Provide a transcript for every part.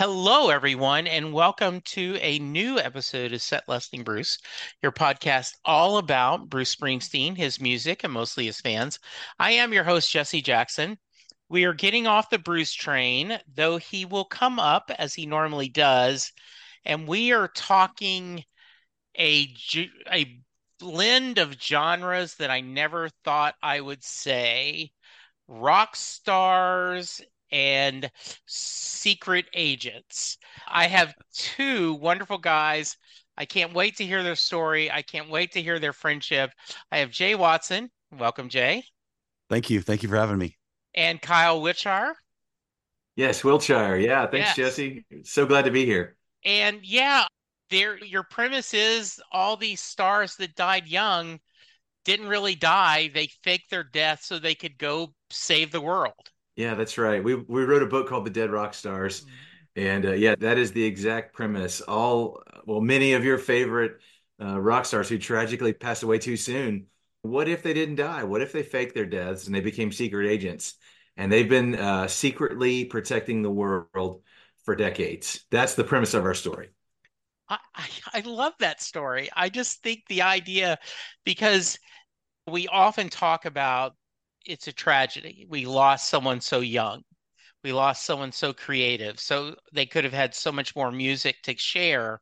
Hello, everyone, and welcome to a new episode of Set Lusting Bruce, your podcast all about Bruce Springsteen, his music, and mostly his fans. I am your host, Jesse Jackson. We are getting off the Bruce train, though he will come up as he normally does, and we are talking a a blend of genres that I never thought I would say rock stars and secret agents. I have two wonderful guys. I can't wait to hear their story. I can't wait to hear their friendship. I have Jay Watson. Welcome, Jay. Thank you. Thank you for having me. And Kyle Wiltshire. Yes, Wiltshire. Yeah, thanks, yes. Jesse. So glad to be here. And yeah, there your premise is all these stars that died young didn't really die. They faked their death so they could go save the world. Yeah, that's right. We we wrote a book called The Dead Rock Stars. Mm-hmm. And uh, yeah, that is the exact premise. All well, many of your favorite uh, rock stars who tragically passed away too soon. What if they didn't die? What if they faked their deaths and they became secret agents? And they've been uh, secretly protecting the world for decades. That's the premise of our story. I, I, I love that story. I just think the idea because we often talk about it's a tragedy. We lost someone so young. We lost someone so creative. So they could have had so much more music to share.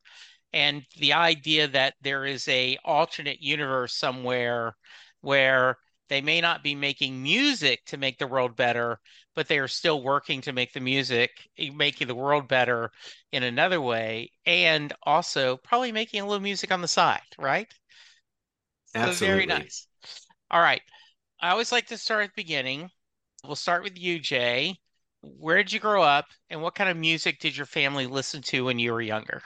And the idea that there is a alternate universe somewhere where they may not be making music to make the world better, but they are still working to make the music, eh, making the world better in another way, and also probably making a little music on the side, right? Absolutely. So very nice. All right. I always like to start at the beginning. We'll start with you, Jay. Where did you grow up, and what kind of music did your family listen to when you were younger?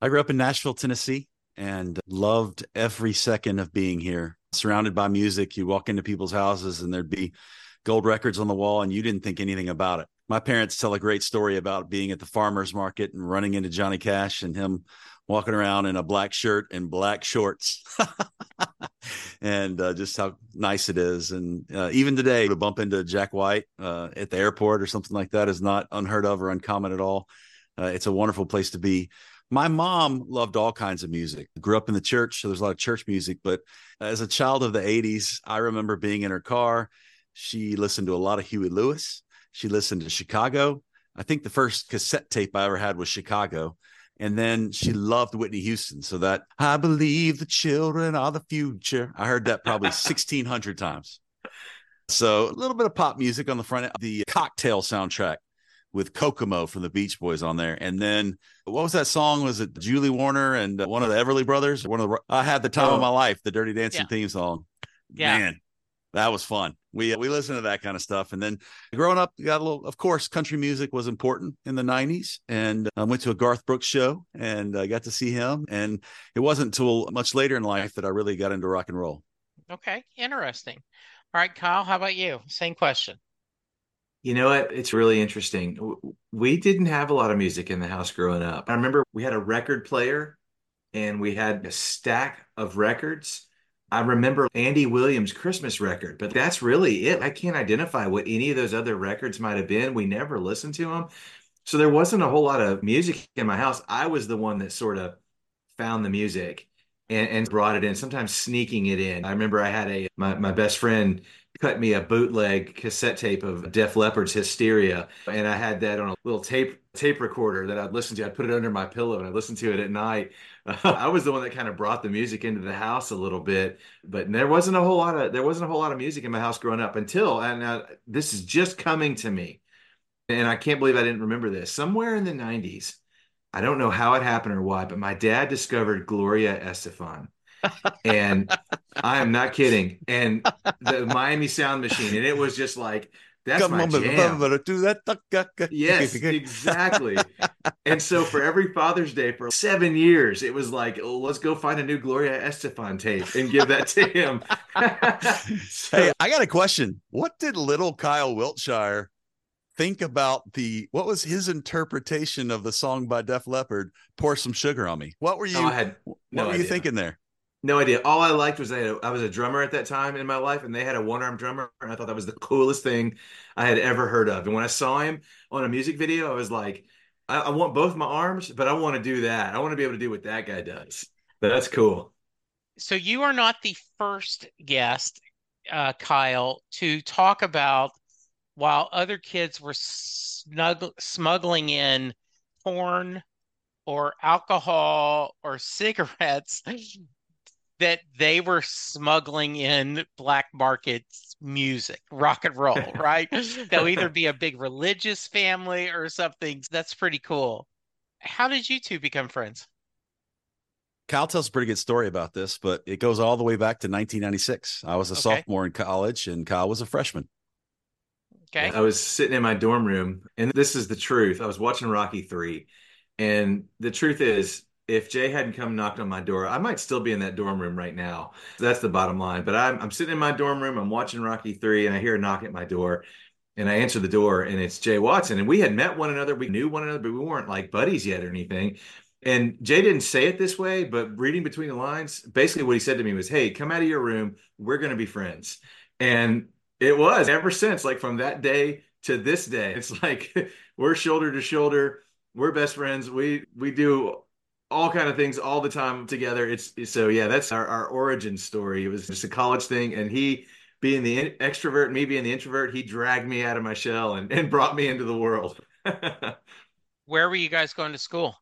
I grew up in Nashville, Tennessee, and loved every second of being here. Surrounded by music, you walk into people's houses, and there'd be gold records on the wall, and you didn't think anything about it. My parents tell a great story about being at the farmer's market and running into Johnny Cash and him walking around in a black shirt and black shorts. and uh, just how nice it is. And uh, even today, to bump into Jack White uh, at the airport or something like that is not unheard of or uncommon at all. Uh, it's a wonderful place to be. My mom loved all kinds of music. Grew up in the church, so there's a lot of church music. But as a child of the 80s, I remember being in her car. She listened to a lot of Huey Lewis. She listened to Chicago. I think the first cassette tape I ever had was Chicago. And then she loved Whitney Houston. So that I believe the children are the future. I heard that probably 1600 times. So a little bit of pop music on the front, the cocktail soundtrack with Kokomo from the Beach Boys on there. And then what was that song? Was it Julie Warner and one of the Everly brothers? One of the I had the time oh. of my life, the Dirty Dancing yeah. theme song. Yeah. Man, that was fun. We we listened to that kind of stuff, and then growing up, got a little. Of course, country music was important in the '90s, and I went to a Garth Brooks show and I got to see him. And it wasn't until much later in life that I really got into rock and roll. Okay, interesting. All right, Kyle, how about you? Same question. You know what? It's really interesting. We didn't have a lot of music in the house growing up. I remember we had a record player and we had a stack of records I remember Andy Williams' Christmas record, but that's really it. I can't identify what any of those other records might have been. We never listened to them. So there wasn't a whole lot of music in my house. I was the one that sort of found the music and, and brought it in, sometimes sneaking it in. I remember I had a my, my best friend cut me a bootleg cassette tape of Def Leppard's Hysteria, and I had that on a little tape tape recorder that I'd listen to. I'd put it under my pillow and I listened to it at night. I was the one that kind of brought the music into the house a little bit, but there wasn't a whole lot of there wasn't a whole lot of music in my house growing up until and this is just coming to me, and I can't believe I didn't remember this. Somewhere in the '90s, I don't know how it happened or why, but my dad discovered Gloria Estefan and I am not kidding. And the Miami Sound Machine, and it was just like that's Come my jam. Do that. Yes, exactly. and so for every Father's Day for seven years, it was like, oh, let's go find a new Gloria Estefan tape and give that to him. so, hey, I got a question. What did little Kyle Wiltshire think about the what was his interpretation of the song by Def Leppard, Pour Some Sugar on Me? What were you oh, had, no what were idea. you thinking there? No idea. All I liked was I, I was a drummer at that time in my life, and they had a one arm drummer, and I thought that was the coolest thing I had ever heard of. And when I saw him on a music video, I was like, I, I want both my arms, but I want to do that. I want to be able to do what that guy does. That's cool. So you are not the first guest, uh, Kyle, to talk about while other kids were snug- smuggling in porn or alcohol or cigarettes that they were smuggling in black market music, rock and roll, right? They'll either be a big religious family or something. That's pretty cool. How did you two become friends? Kyle tells a pretty good story about this, but it goes all the way back to 1996. I was a okay. sophomore in college and Kyle was a freshman. Okay. I was sitting in my dorm room, and this is the truth. I was watching Rocky 3, and the truth is, if Jay hadn't come knocked on my door, I might still be in that dorm room right now. That's the bottom line. But I'm, I'm sitting in my dorm room, I'm watching Rocky 3, and I hear a knock at my door. And I answer the door, and it's Jay Watson. And we had met one another, we knew one another, but we weren't like buddies yet or anything. And Jay didn't say it this way, but reading between the lines, basically what he said to me was, Hey, come out of your room. We're going to be friends. And it was ever since, like from that day to this day. It's like we're shoulder to shoulder. We're best friends. We we do all kind of things all the time together. It's so yeah, that's our, our origin story. It was just a college thing, and he being the extrovert, me being the introvert, he dragged me out of my shell and, and brought me into the world. Where were you guys going to school?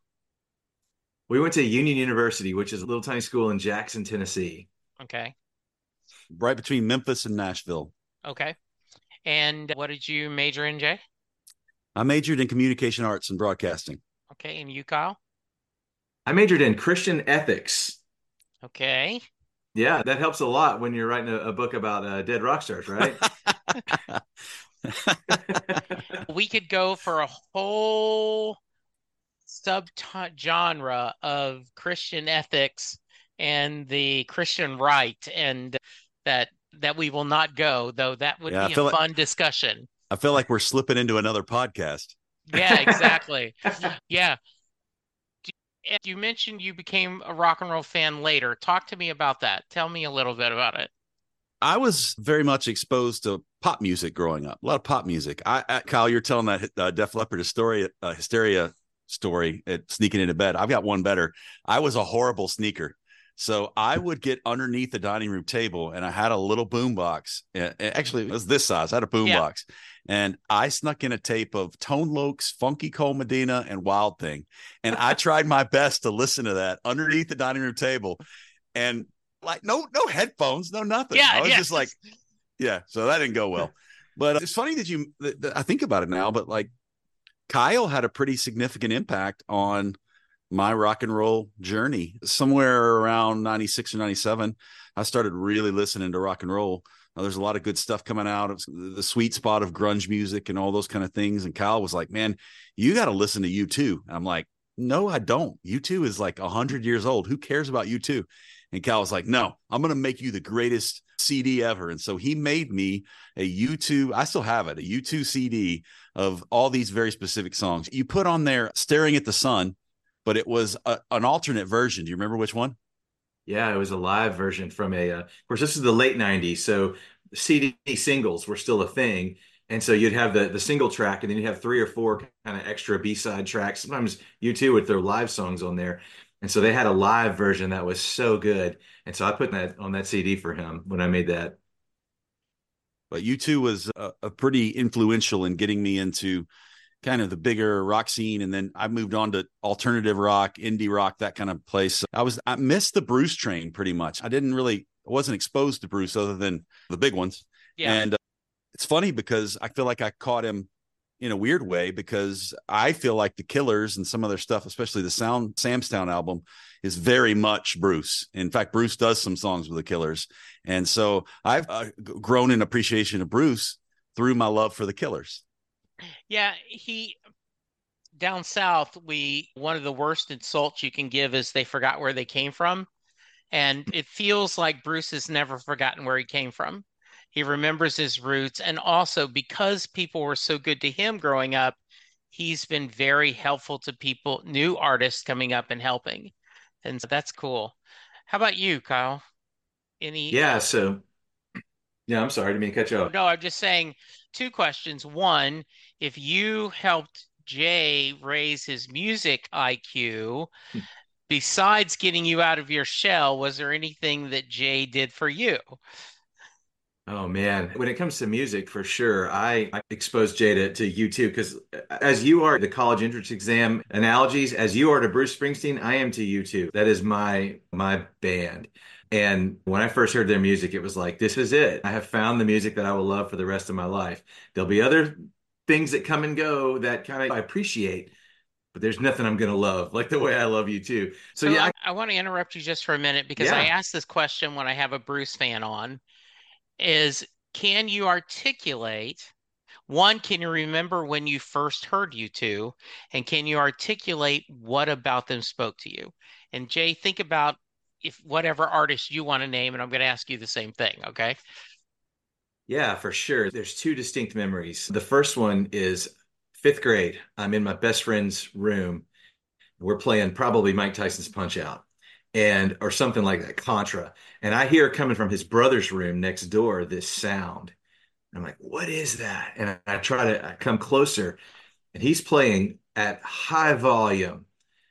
We went to Union University, which is a little tiny school in Jackson, Tennessee. Okay. Right between Memphis and Nashville. Okay. And what did you major in, Jay? I majored in communication arts and broadcasting. Okay. And you, Kyle? I majored in Christian ethics. Okay. Yeah, that helps a lot when you're writing a, a book about uh, dead rock stars, right? we could go for a whole sub genre of Christian ethics and the Christian right, and that that we will not go, though that would yeah, be a fun like, discussion. I feel like we're slipping into another podcast. Yeah, exactly. yeah you mentioned you became a rock and roll fan later. Talk to me about that. Tell me a little bit about it. I was very much exposed to pop music growing up. A lot of pop music. I, I Kyle, you're telling that uh, Def Leppard hysteria, uh, hysteria story at sneaking into bed. I've got one better. I was a horrible sneaker. So I would get underneath the dining room table and I had a little boom box. Actually, it was this size. I had a boom yeah. box. And I snuck in a tape of Tone Loc's Funky Cold Medina and Wild Thing. And I tried my best to listen to that underneath the dining room table. And like no no headphones, no nothing. Yeah, I was yeah. just like, yeah. So that didn't go well. But it's funny that you that I think about it now, but like Kyle had a pretty significant impact on my rock and roll journey. Somewhere around 96 or 97, I started really listening to rock and roll. Now, there's a lot of good stuff coming out of the sweet spot of grunge music and all those kind of things. And Kyle was like, man, you got to listen to U2. I'm like, no, I don't. U2 is like 100 years old. Who cares about U2? And Kyle was like, no, I'm going to make you the greatest CD ever. And so he made me a U2, I still have it, a U2 CD of all these very specific songs. You put on there Staring at the Sun but it was a, an alternate version. Do you remember which one? Yeah, it was a live version from a. Uh, of course, this is the late '90s, so CD singles were still a thing, and so you'd have the the single track, and then you'd have three or four kind of extra B side tracks. Sometimes U2 with their live songs on there, and so they had a live version that was so good, and so I put that on that CD for him when I made that. But U2 was a, a pretty influential in getting me into kind of the bigger rock scene and then I moved on to alternative rock, indie rock, that kind of place. I was I missed the Bruce train pretty much. I didn't really I wasn't exposed to Bruce other than the big ones. Yeah. And uh, it's funny because I feel like I caught him in a weird way because I feel like the Killers and some other stuff, especially the Sound Sam's Town album, is very much Bruce. In fact, Bruce does some songs with the Killers, and so I've uh, grown in appreciation of Bruce through my love for the Killers. Yeah, he down south. We one of the worst insults you can give is they forgot where they came from, and it feels like Bruce has never forgotten where he came from. He remembers his roots. And also, because people were so good to him growing up, he's been very helpful to people, new artists coming up and helping. And so that's cool. How about you, Kyle? Any? Yeah. So, yeah, I'm sorry to me cut you off. No, I'm just saying two questions. One, if you helped Jay raise his music IQ, besides getting you out of your shell, was there anything that Jay did for you? Oh man, when it comes to music, for sure, I, I exposed Jay to, to U2 because as you are the college entrance exam analogies, as you are to Bruce Springsteen, I am to U2. That is my my band. And when I first heard their music, it was like, this is it. I have found the music that I will love for the rest of my life. There'll be other things that come and go that kind of I appreciate, but there's nothing I'm going to love like the way I love U2. So, so yeah, I, I, want to interrupt you just for a minute because yeah. I asked this question when I have a Bruce fan on is can you articulate one can you remember when you first heard U2 and can you articulate what about them spoke to you and jay think about if whatever artist you want to name and i'm going to ask you the same thing okay yeah for sure there's two distinct memories the first one is fifth grade i'm in my best friend's room we're playing probably mike tyson's punch out and or something like that, Contra. And I hear coming from his brother's room next door this sound. I'm like, what is that? And I, try to I come closer, and he's playing at high volume.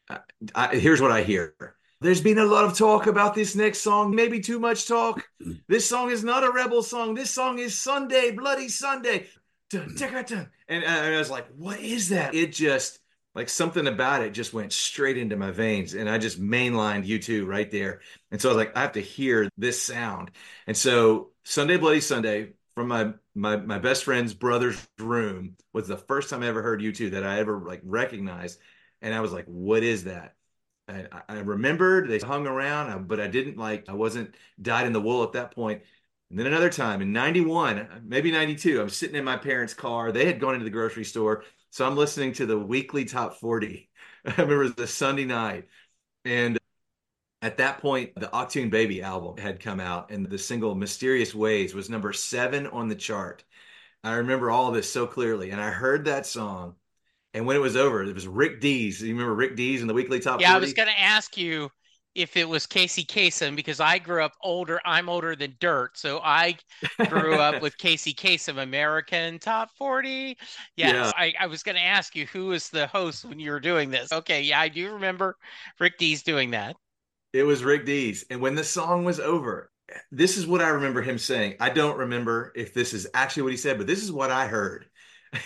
I, I, here's what I hear. There's been a lot of talk about this next song, maybe too much talk. This song is not a rebel song. This song is Sunday, Bloody Sunday. Dun, uh, and I was like, what is that? It just like something about it just went straight into my veins and i just mainlined U2 right there and so i was like i have to hear this sound and so sunday bloody sunday from my my my best friend's brother's room was the first time i ever heard U2 that i ever like recognized and i was like what is that I, I remembered they hung around uh, but i didn't like i wasn't dyed in the wool at that point. and then another time in 91, uh, maybe 92, I'm sitting in my parents' car. They had gone into the grocery store. So I'm listening to the weekly top 40. I remember it was the Sunday night. And at that point, the Achtung Baby album had come out, and the single Mysterious Ways was number seven on the chart. I remember all this so clearly. And I heard that song. And when it was over, it was Rick Dees. You remember Rick Dees in the weekly top Yeah, 40? I was going to ask you if it was Casey Kasem because I grew up older. I'm older than dirt, so I grew up with Casey Kasem, American Top 40. Yes, yeah. I, I was going to ask you who was the host when you were doing this. Okay, yeah, I do remember Rick Dees doing that. It was Rick Dees, and when the song was over, this is what I remember him saying. I don't remember if this is actually what he said, but this is what I heard.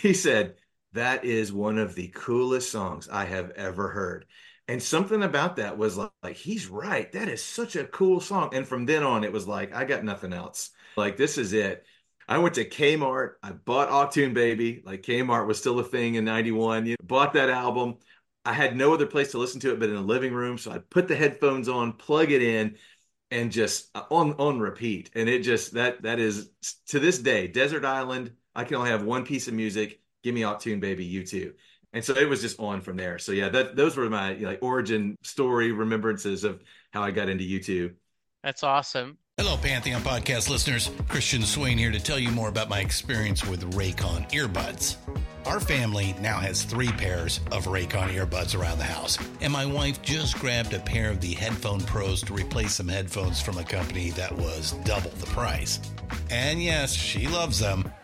He said, "That is one of the coolest songs I have ever heard." And something about that was like, like, he's right. That is such a cool song. And from then on, it was like, I got nothing else. Like, this is it. I went to Kmart. I bought Achtung Baby. Like, Kmart was still a thing in 91. You know, bought that album. I had no other place to listen to it but in the living room. So I put the headphones on, plug it in, and just uh, on on repeat. And it just that that is to this day, Desert Island. I can only have one piece of music. Give me Achtung Baby, U2 and so it was just on from there. So yeah, that those were my like origin story remembrances of how I got into U2. That's awesome. Hello, Pantheon podcast listeners. Christian Swain here to tell you more about my experience with Raycon earbuds. Our family now has three pairs of Raycon earbuds around the house, and my wife just grabbed a pair of the Headphone Pros to replace some headphones from a company that was double the price. And yes, she loves them.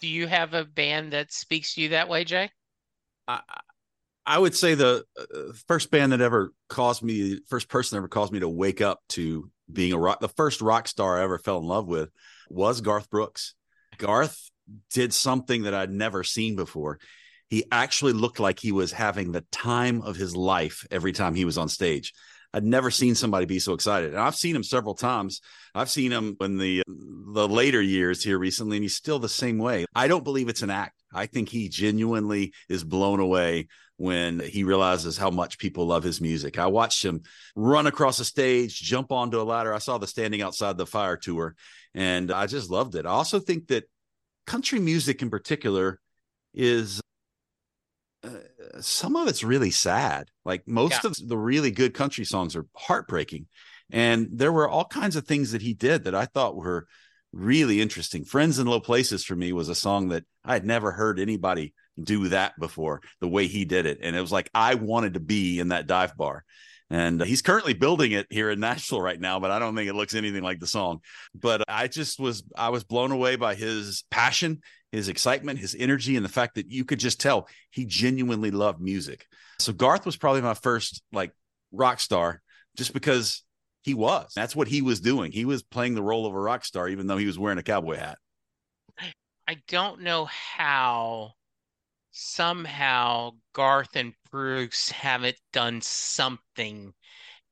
Do you have a band that speaks to you that way, Jay? I, I would say the uh, first band that ever caused me, first person that ever caused me to wake up to being a rock, the first rock star I ever fell in love with was Garth Brooks. Garth did something that I'd never seen before. He actually looked like he was having the time of his life every time he was on stage. I'd never seen somebody be so excited. And I've seen him several times. I've seen him in the the later years here recently, and he's still the same way. I don't believe it's an act. I think he genuinely is blown away when he realizes how much people love his music. I watched him run across the stage, jump onto a ladder. I saw the standing outside the fire tour, and I just loved it. I also think that country music in particular is uh, some of it's really sad. Like most yeah. of the really good country songs are heartbreaking. And there were all kinds of things that he did that I thought were really interesting. Friends in Low Places for me was a song that I had never heard anybody do that before, the way he did it. And it was like I wanted to be in that dive bar. And he's currently building it here in Nashville right now, but I don't think it looks anything like the song. But I just was I was blown away by his passion his excitement, his energy, and the fact that you could just tell he genuinely loved music. So Garth was probably my first like rock star just because he was. That's what he was doing. He was playing the role of a rock star, even though he was wearing a cowboy hat. I don't know how somehow Garth and Bruce haven't done something.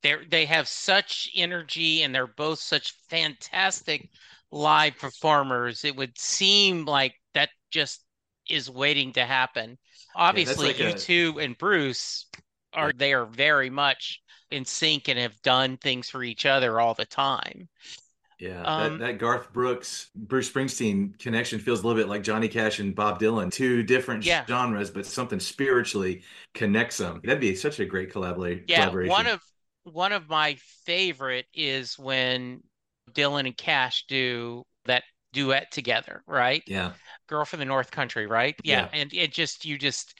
They they have such energy and they're both such fantastic live performers. It would seem like that just is waiting to happen. Obviously, yeah, like you a... two and Bruce are they are very much in sync and have done things for each other all the time. Yeah, um, that, that, Garth Brooks, Bruce Springsteen connection feels a little bit like Johnny Cash and Bob Dylan, two different yeah. genres, but something spiritually connects them. That'd be such a great collaboration. Yeah, one of one of my favorite is when Dylan and Cash do that duet together, right? Yeah. Girl from the North Country, right? Yeah. yeah. And it just, you just,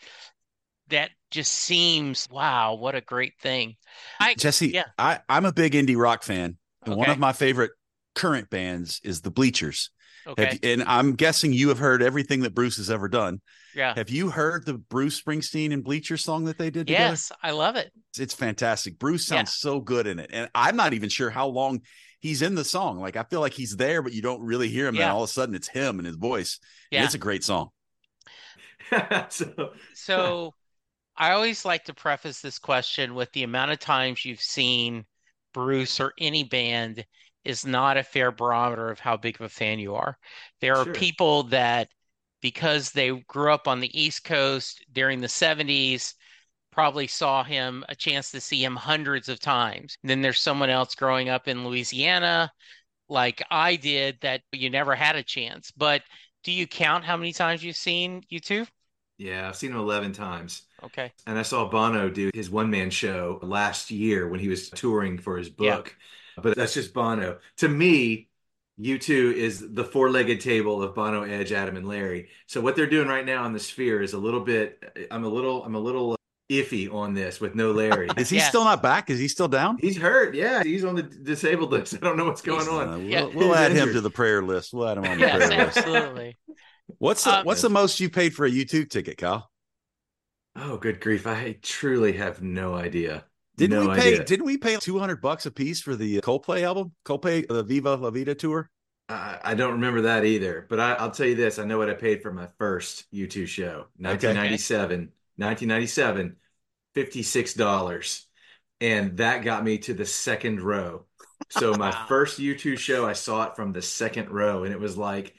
that just seems, wow, what a great thing. I, Jesse, yeah. I, I'm a big indie rock fan. And okay. one of my favorite current bands is the Bleachers. Okay. Have, and I'm guessing you have heard everything that Bruce has ever done. Yeah. Have you heard the Bruce Springsteen and Bleacher song that they did together? Yes, I love it. It's, it's fantastic. Bruce sounds yeah. so good in it. And I'm not even sure how long he's in the song. Like I feel like he's there, but you don't really hear him. Yeah. And all of a sudden it's him and his voice. Yeah. it's a great song. so, so I always like to preface this question with the amount of times you've seen Bruce or any band is not a fair barometer of how big of a fan you are. There are sure. people that because they grew up on the East Coast during the 70s probably saw him a chance to see him hundreds of times. And then there's someone else growing up in Louisiana like I did that you never had a chance. But do you count how many times you've seen U2? Yeah, I've seen him 11 times. Okay. And I saw Bono do his one man show last year when he was touring for his book. Yeah. But that's just Bono. To me, U2 is the four legged table of Bono, Edge, Adam, and Larry. So what they're doing right now on the sphere is a little bit, I'm a little, I'm a little iffy on this with no Larry. is he yeah. still not back? Is he still down? He's hurt. Yeah, he's on the disabled list. I don't know what's going on. Uh, we'll, yeah. we'll add him to the prayer list. We'll add him on the yes, prayer list. Absolutely. What's the, um, what's the most you paid for a U2 ticket, Kyle? Oh, good grief! I truly have no idea. Didn't no we pay? idea. Didn't we pay two hundred bucks a piece for the uh, Coldplay album? Coldplay, the Viva La Vida tour. I, I don't remember that either, but I, will tell you this: I know what I paid for my first U2 show, 1997. Okay. 1997, fifty-six dollars, and that got me to the second row. So my first U2 show, I saw it from the second row, and it was like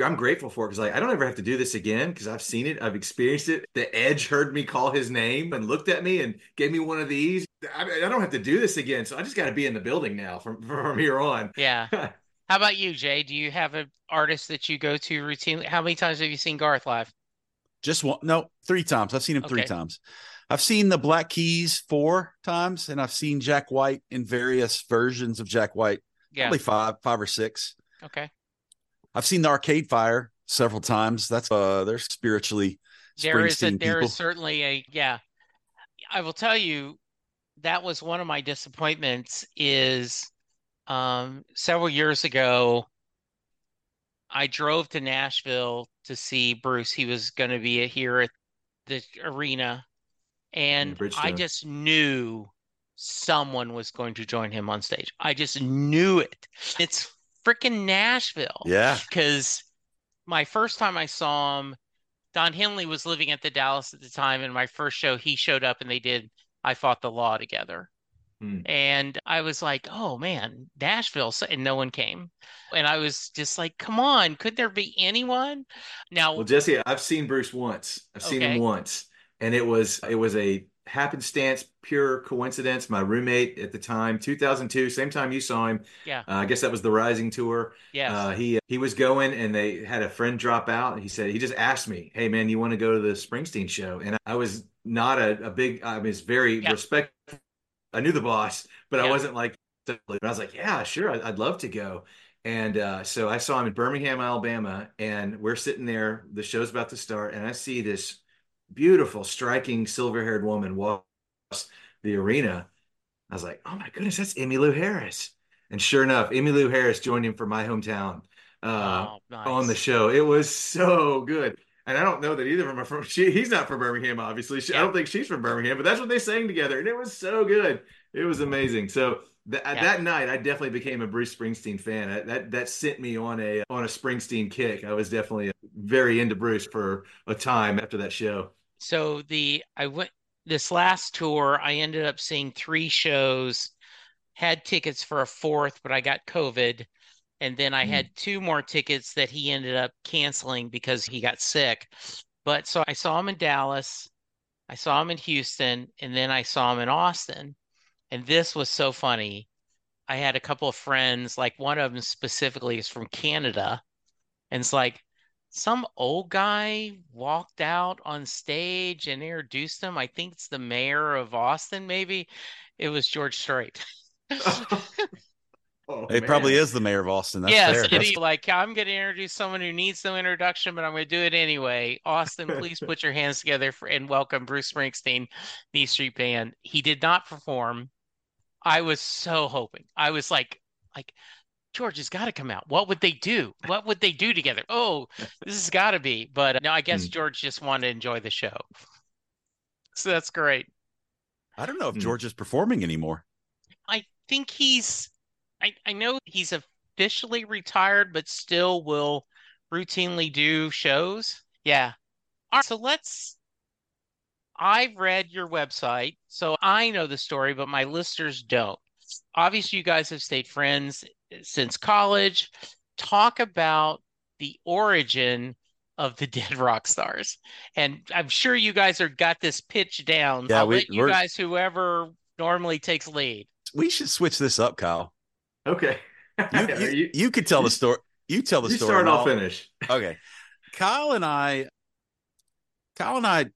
I'm grateful for it because like I don't ever have to do this again because I've seen it, I've experienced it. The Edge heard me call his name and looked at me and gave me one of these. I, I don't have to do this again, so I just got to be in the building now from from here on. Yeah. How about you, Jay? Do you have an artist that you go to routinely? How many times have you seen Garth live? Just one, no, three times. I've seen him okay. three times. I've seen the Black Keys four times, and I've seen Jack White in various versions of Jack White. Yeah. Probably five, five or six. Okay. I've seen the Arcade Fire several times. That's uh, they're spiritually. There is a, there is certainly a yeah. I will tell you, that was one of my disappointments. Is um, several years ago, I drove to Nashville to see Bruce. He was going to be here at the arena, and I just knew someone was going to join him on stage. I just knew it. It's freaking Nashville. Yeah. Because my first time I saw him, Don Henley was living at the Dallas at the time, and my first show, he showed up and they did I Fought the Law together. Hmm. And I was like, oh man, Nashville. And no one came. And I was just like, come on, could there be anyone? Now, well, Jesse, I've seen Bruce once. I've seen okay. him once. And it was it was a happenstance, pure coincidence. My roommate at the time, 2002, same time you saw him. Yeah. Uh, I guess that was the Rising tour. Yeah. Uh, he he was going, and they had a friend drop out. He said he just asked me, "Hey man, you want to go to the Springsteen show?" And I was not a, a big. I was very yeah. respectful. I knew the boss, but yeah. I wasn't like. I was like, "Yeah, sure, I'd, I'd love to go." And uh, so I saw him in Birmingham, Alabama, and we're sitting there. The show's about to start, and I see this beautiful, striking, silver-haired woman walks the arena. I was like, "Oh my goodness, that's Emmylou Harris!" And sure enough, Emmylou Harris joined him from my hometown uh, oh, nice. on the show. It was so good. And I don't know that either of them are from. She, he's not from Birmingham, obviously. She, yeah. I don't think she's from Birmingham, but that's what they sang together, and it was so good. It was amazing. So th- yeah. that night, I definitely became a Bruce Springsteen fan. I, that that sent me on a on a Springsteen kick. I was definitely very into Bruce for a time after that show. So the I went this last tour. I ended up seeing three shows. Had tickets for a fourth, but I got COVID, and then I mm. had two more tickets that he ended up canceling because he got sick. But so I saw him in Dallas, I saw him in Houston, and then I saw him in Austin. And this was so funny. I had a couple of friends, like one of them specifically is from Canada. And it's like, some old guy walked out on stage and introduced him. I think it's the mayor of Austin, maybe. It was George Strait. Oh, it man. probably is the mayor of Austin. That's yes, That's... like I'm going to introduce someone who needs no introduction, but I'm going to do it anyway. Austin, please put your hands together for, and welcome Bruce Springsteen, the Street Band. He did not perform. I was so hoping. I was like, like George has got to come out. What would they do? What would they do together? Oh, this has got to be. But uh, no, I guess mm. George just wanted to enjoy the show. So that's great. I don't know if mm. George is performing anymore. I think he's, I, I know he's officially retired, but still will routinely do shows. Yeah. All right, so let's. I've read your website, so I know the story, but my listeners don't obviously you guys have stayed friends since college. Talk about the origin of the dead rock stars. And I'm sure you guys are got this pitch down. Yeah, I'll we, let you guys, whoever normally takes lead. We should switch this up, Kyle. Okay. You, you, you, you could tell the story. You tell the you story. start, and I'll I'll- finish. okay. Kyle and I, Kyle and I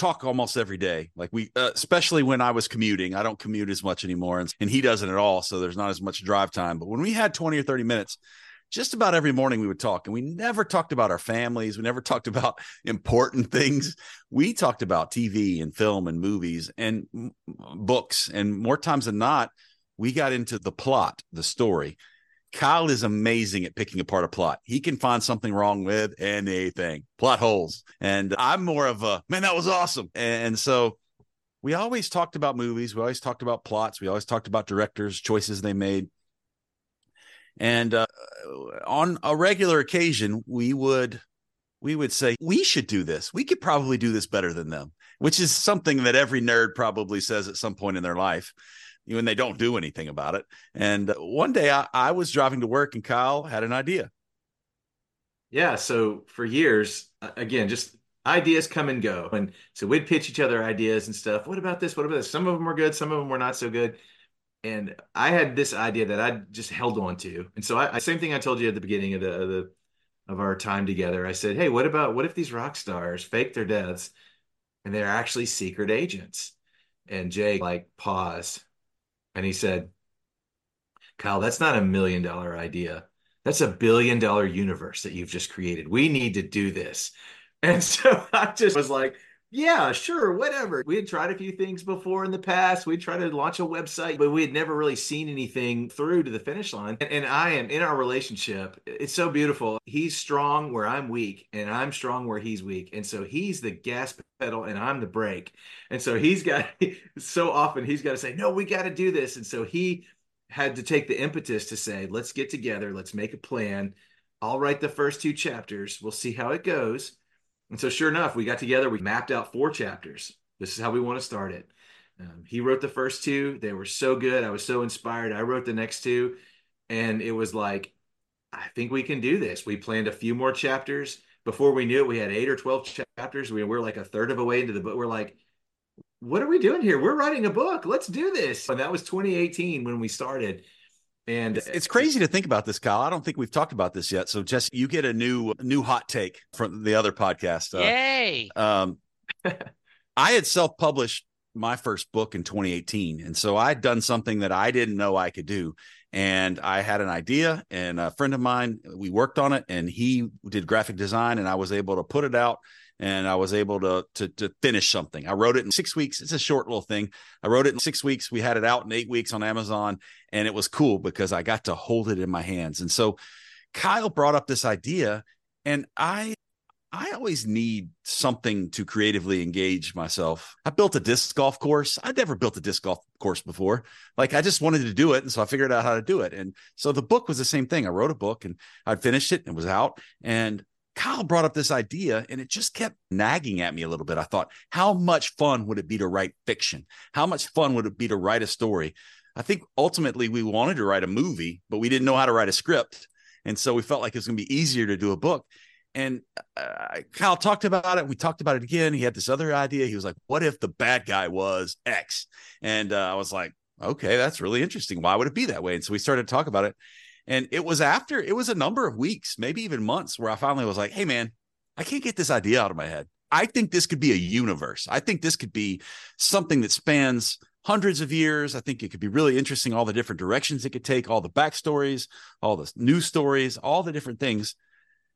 talk almost every day. Like we, uh, especially when I was commuting. I don't commute as much anymore, and, and he doesn't at all. So there's not as much drive time. But when we had 20 or 30 minutes, just about every morning we would talk, and we never talked about our families. We never talked about important things. We talked about TV and film and movies and books. And more times than not, we got into the plot, the story. Kyle is amazing at picking apart a plot. He can find something wrong with anything, plot holes. And I'm more of a man, that was awesome. And so we always talked about movies. We always talked about plots. We always talked about directors, choices they made. And uh, on a regular occasion, we would we would say we should do this. We could probably do this better than them, which is something that every nerd probably says at some point in their life when they don't do anything about it. And one day I, I was driving to work and Kyle had an idea. Yeah. So for years, uh, again, just ideas come and go. And so we'd pitch each other ideas and stuff. What about this? What about this? Some of them were good, some of them were not so good. And I had this idea that I just held on to. And so I, same thing I told you at the beginning of the, of the of our time together. I said, "Hey, what about what if these rock stars fake their deaths and they're actually secret agents?" And Jay like paused and he said, "Kyle, that's not a million dollar idea. That's a billion dollar universe that you've just created. We need to do this." And so I just was like, yeah, sure, whatever. We had tried a few things before in the past. We tried to launch a website, but we had never really seen anything through to the finish line. And, and I am in our relationship. It's so beautiful. He's strong where I'm weak, and I'm strong where he's weak. And so he's the gas pedal, and I'm the brake. And so he's got so often he's got to say, "No, we got to do this." And so he had to take the impetus to say, "Let's get together. Let's make a plan. I'll write the first two chapters. We'll see how it goes." And so, sure enough, we got together. We mapped out four chapters. This is how we want to start it. Um, he wrote the first two. They were so good. I was so inspired. I wrote the next two. And it was like, I think we can do this. We planned a few more chapters. Before we knew it, we had eight or 12 chapters. We were like a third of a way into the book. We're like, what are we doing here? We're writing a book. Let's do this. And that was 2018 when we started. And It's, it's crazy to think about this, Kyle. I don't think we've talked about this yet. So, Jesse, you get a new new hot take from the other podcast. Uh, Yay. Um, I had self published my first book in 2018. And so I'd done something that I didn't know I could do. And I had an idea, and a friend of mine, we worked on it, and he did graphic design, and I was able to put it out and I was able to, to to finish something. I wrote it in six weeks. It's a short little thing. I wrote it in six weeks. We had it out in eight weeks on Amazon, and it was cool because I got to hold it in my hands. And so Kyle brought up this idea, and I I always need something to creatively engage myself. I built a disc golf course. I'd never built a disc golf course before. Like I just wanted to do it. And so I figured out how to do it. And so the book was the same thing. I wrote a book and I'd finished it and it was out. And Kyle brought up this idea and it just kept nagging at me a little bit. I thought, how much fun would it be to write fiction? How much fun would it be to write a story? I think ultimately we wanted to write a movie, but we didn't know how to write a script. And so we felt like it was going to be easier to do a book. And uh, Kyle talked about it. We talked about it again. He had this other idea. He was like, what if the bad guy was X? And uh, I was like, okay, that's really interesting. Why would it be that way? And so we started to talk about it. And it was after, it was a number of weeks, maybe even months, where I finally was like, hey, man, I can't get this idea out of my head. I think this could be a universe. I think this could be something that spans hundreds of years. I think it could be really interesting, all the different directions it could take, all the backstories, all the news stories, all the different things.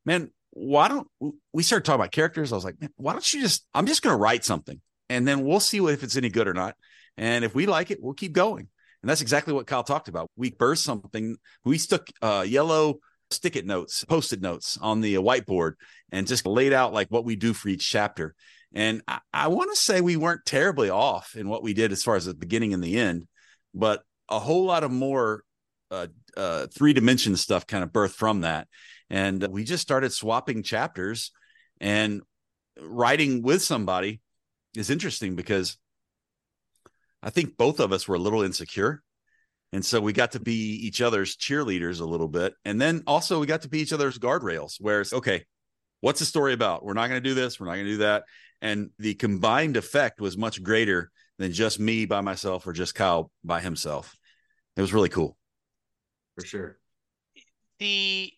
Man, why don't we start talking about characters? I was like, man, why don't you just, I'm just going to write something and then we'll see if it's any good or not. And if we like it, we'll keep going. And that's exactly what Kyle talked about. We burst something. We stuck uh, yellow stick it notes, post it notes on the whiteboard and just laid out like what we do for each chapter. And I, I want to say we weren't terribly off in what we did as far as the beginning and the end, but a whole lot of more uh, uh, three dimension stuff kind of birthed from that. And we just started swapping chapters and writing with somebody is interesting because I think both of us were a little insecure. And so we got to be each other's cheerleaders a little bit. And then also we got to be each other's guardrails where it's okay, what's the story about? We're not going to do this. We're not going to do that. And the combined effect was much greater than just me by myself or just Kyle by himself. It was really cool. for sure. The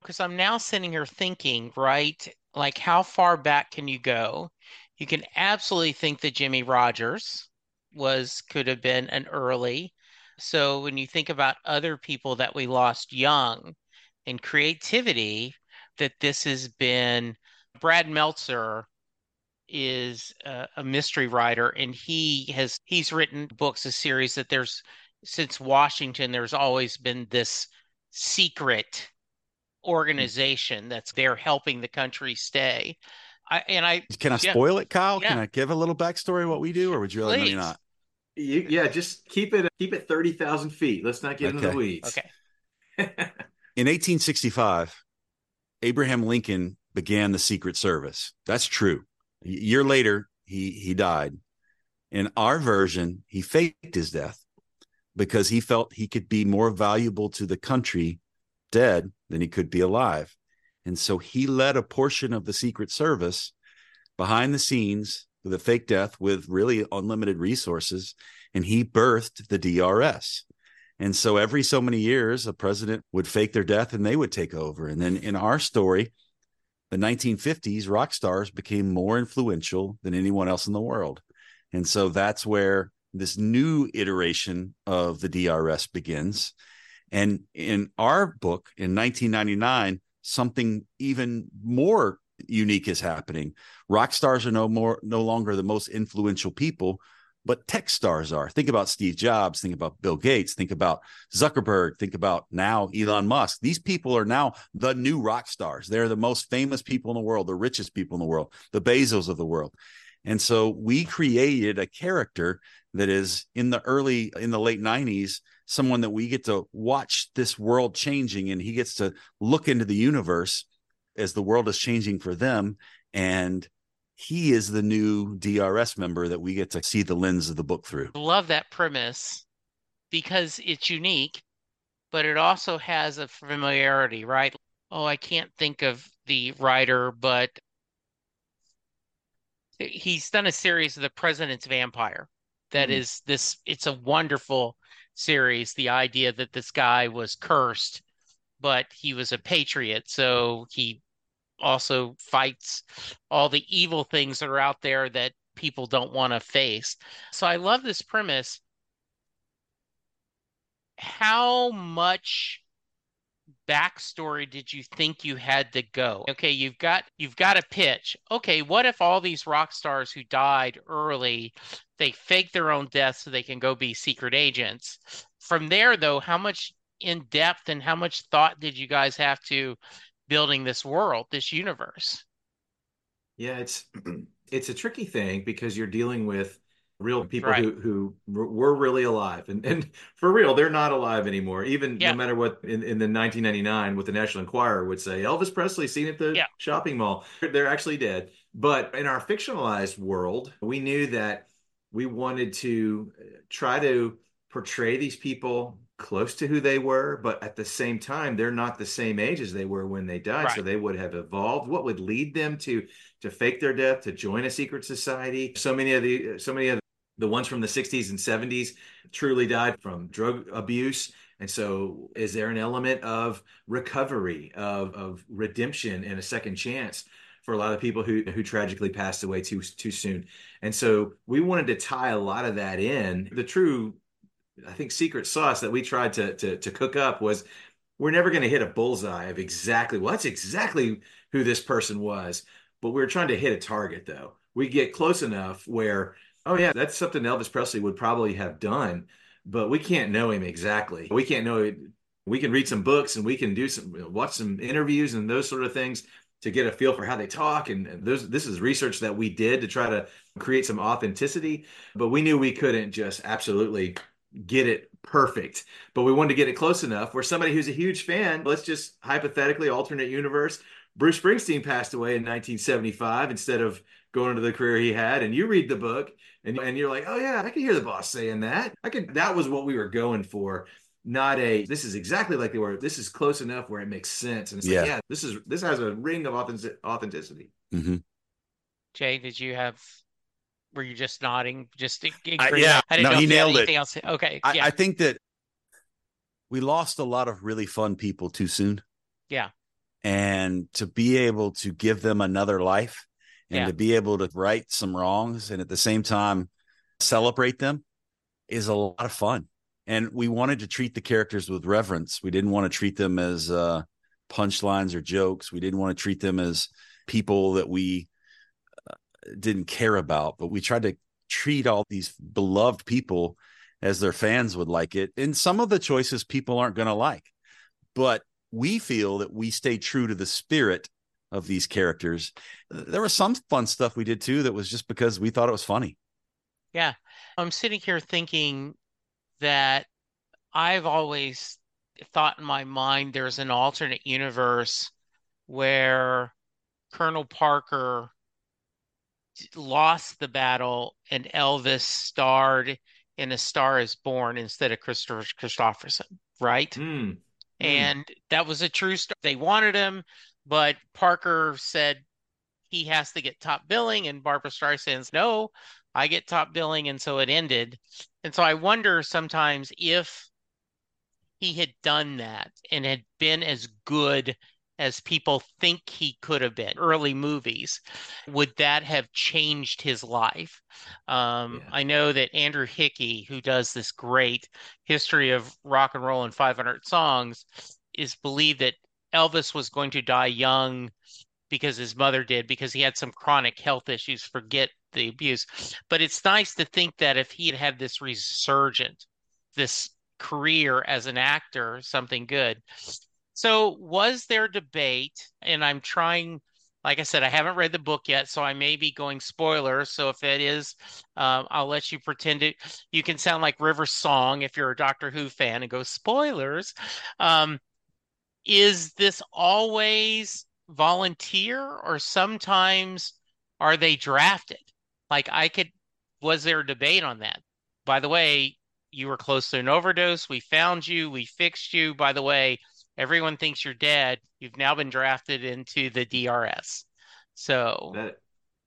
because I'm now sitting here thinking, right? Like, how far back can you go? You can absolutely think that Jimmie Rodgers was could have been an early. So when you think about other people that we lost young in creativity, that this has been Brad Meltzer is a, a mystery writer and he has he's written books a series that there's since Washington there's always been this secret hmm. organization that's there helping the country stay. I, and I can I yeah, spoil it, Kyle? Yeah. Can I give a little backstory of what we do, or would you rather Please. me not? You, yeah, just keep it keep it thirty thousand feet. Let's not get into the weeds. okay. In 1865, Abraham Lincoln began the Secret Service. That's true. A year later, he he died. In our version, he faked his death because he felt he could be more valuable to the country dead than he could be alive. And so he led a portion of the Secret Service behind the scenes with a fake death with really unlimited resources. And he birthed the DRS. And so every so many years, a president would fake their death and they would take over. And then in our story, the 1950s, rock stars became more influential than anyone else in the world. And so that's where this new iteration of the DRS begins. And in our book in 1999, something even more unique is happening. Rock stars are no more no longer the most influential people, but tech stars are. Think about Steve Jobs, think about Bill Gates, think about Zuckerberg, think about now Elon Musk. These people are now the new rock stars. They're the most famous people in the world, the richest people in the world, the Bezos of the world. And so we created a character that is in the early in the late 90s someone that we get to watch this world changing and he gets to look into the universe as the world is changing for them and he is the new DRS member that we get to see the lens of the book through. Love that premise because it's unique, but it also has a familiarity, right? Oh, I can't think of the writer, but he's done a series of The President's Vampire. That Mhm. is this, it's a wonderful series. The idea that this guy was cursed, but he was a patriot. So he also fights all the evil things that are out there that people don't want to face. So I love this premise. How much backstory did you think you had to go? Okay, you've got you've got a pitch. Okay, what if all these rock stars who died early, they fake their own death so they can go be secret agents? From there though, how much in depth and how much thought did you guys have to building this world, this universe? Yeah, it's it's a tricky thing because you're dealing with real people Right. who who were really alive, and and for real, they're not alive anymore. Even Yeah. no matter what in, in the 1999, what the National Enquirer would say, Elvis Presley seen at the Yeah. shopping mall. They're actually dead. But in our fictionalized world, we knew that we wanted to uh, try to portray these people close to who they were, but at the same time, they're not the same age as they were when they died. So they would have evolved. What would lead them to to fake their death, to join a secret society? So many of the so many of the ones from the 60s and 70s truly died from drug abuse. And so is there an element of recovery, of of redemption and a second chance? For a lot of people who who tragically passed away too too soon, and so we wanted to tie a lot of that in. The true I think secret sauce that we tried to to, to cook up was we're never going to hit a bullseye of exactly well that's exactly who this person was, but we are trying to hit a target though. We get close enough where oh yeah that's something Elvis Presley would probably have done, but we can't know him exactly. We can't know. We can read some books and we can do some watch some interviews and those sort of things to get a feel for how they talk and and those this is research that we did to try to create some authenticity but we knew we couldn't just absolutely get it perfect, but we wanted to get it close enough where somebody who's a huge fan, let's just hypothetically alternate universe, Bruce Springsteen passed away in 1975 instead of going into the career he had. And you read the book and, and you're like, oh yeah, I can hear the boss saying that. I could, that was what we were going for. Not a, this is exactly like they were. This is close enough where it makes sense. And it's Yeah. like, yeah, this is, this has a ring of authentic- authenticity. hmm Jay, did you have? Were you just nodding? Just I- yeah. I didn't No, know he if you had nailed it. anything else. Okay, I, yeah, I think that we lost a lot of really fun people too soon. Yeah. And to be able to give them another life and Yeah. to be able to right some wrongs and at the same time celebrate them is a lot of fun. And we wanted to treat the characters with reverence. We didn't want to treat them as uh, punchlines or jokes. We didn't want to treat them as people that we uh, didn't care about, but we tried to treat all these beloved people as their fans would like it. And some of the choices people aren't going to like, but we feel that we stay true to the spirit of these characters. There was some fun stuff we did too that was just because we thought it was funny. Yeah. I'm sitting here thinking that I've always thought in my mind there's an alternate universe where Colonel Parker lost the battle and Elvis starred in A Star is Born instead of Christopher Kristofferson, right? Mm. And that was a true story. They wanted him, but Parker said he has to get top billing, and Barbra Streisand's no, I get top billing, and so it ended. And so I wonder sometimes if he had done that and had been as good as people think he could have been early movies would that have changed his life um, Yeah. i know that andrew hickey who does this great history of rock and roll and 500 songs is believed that elvis was going to die young because his mother did because he had some chronic health issues forget the abuse. But it's nice to think that if he had had this resurgent this career as an actor something good. So was there debate? And i'm trying like i said i haven't read the book yet so i may be going spoilers. So if it is um, i'll let you pretend it. You can sound like river song if you're a doctor who fan and go spoilers? Um, is this always volunteer or sometimes are they drafted like i could was there a debate on that by the way you were close to an overdose we found you we fixed you by the way everyone thinks you're dead you've now been drafted into the drs so That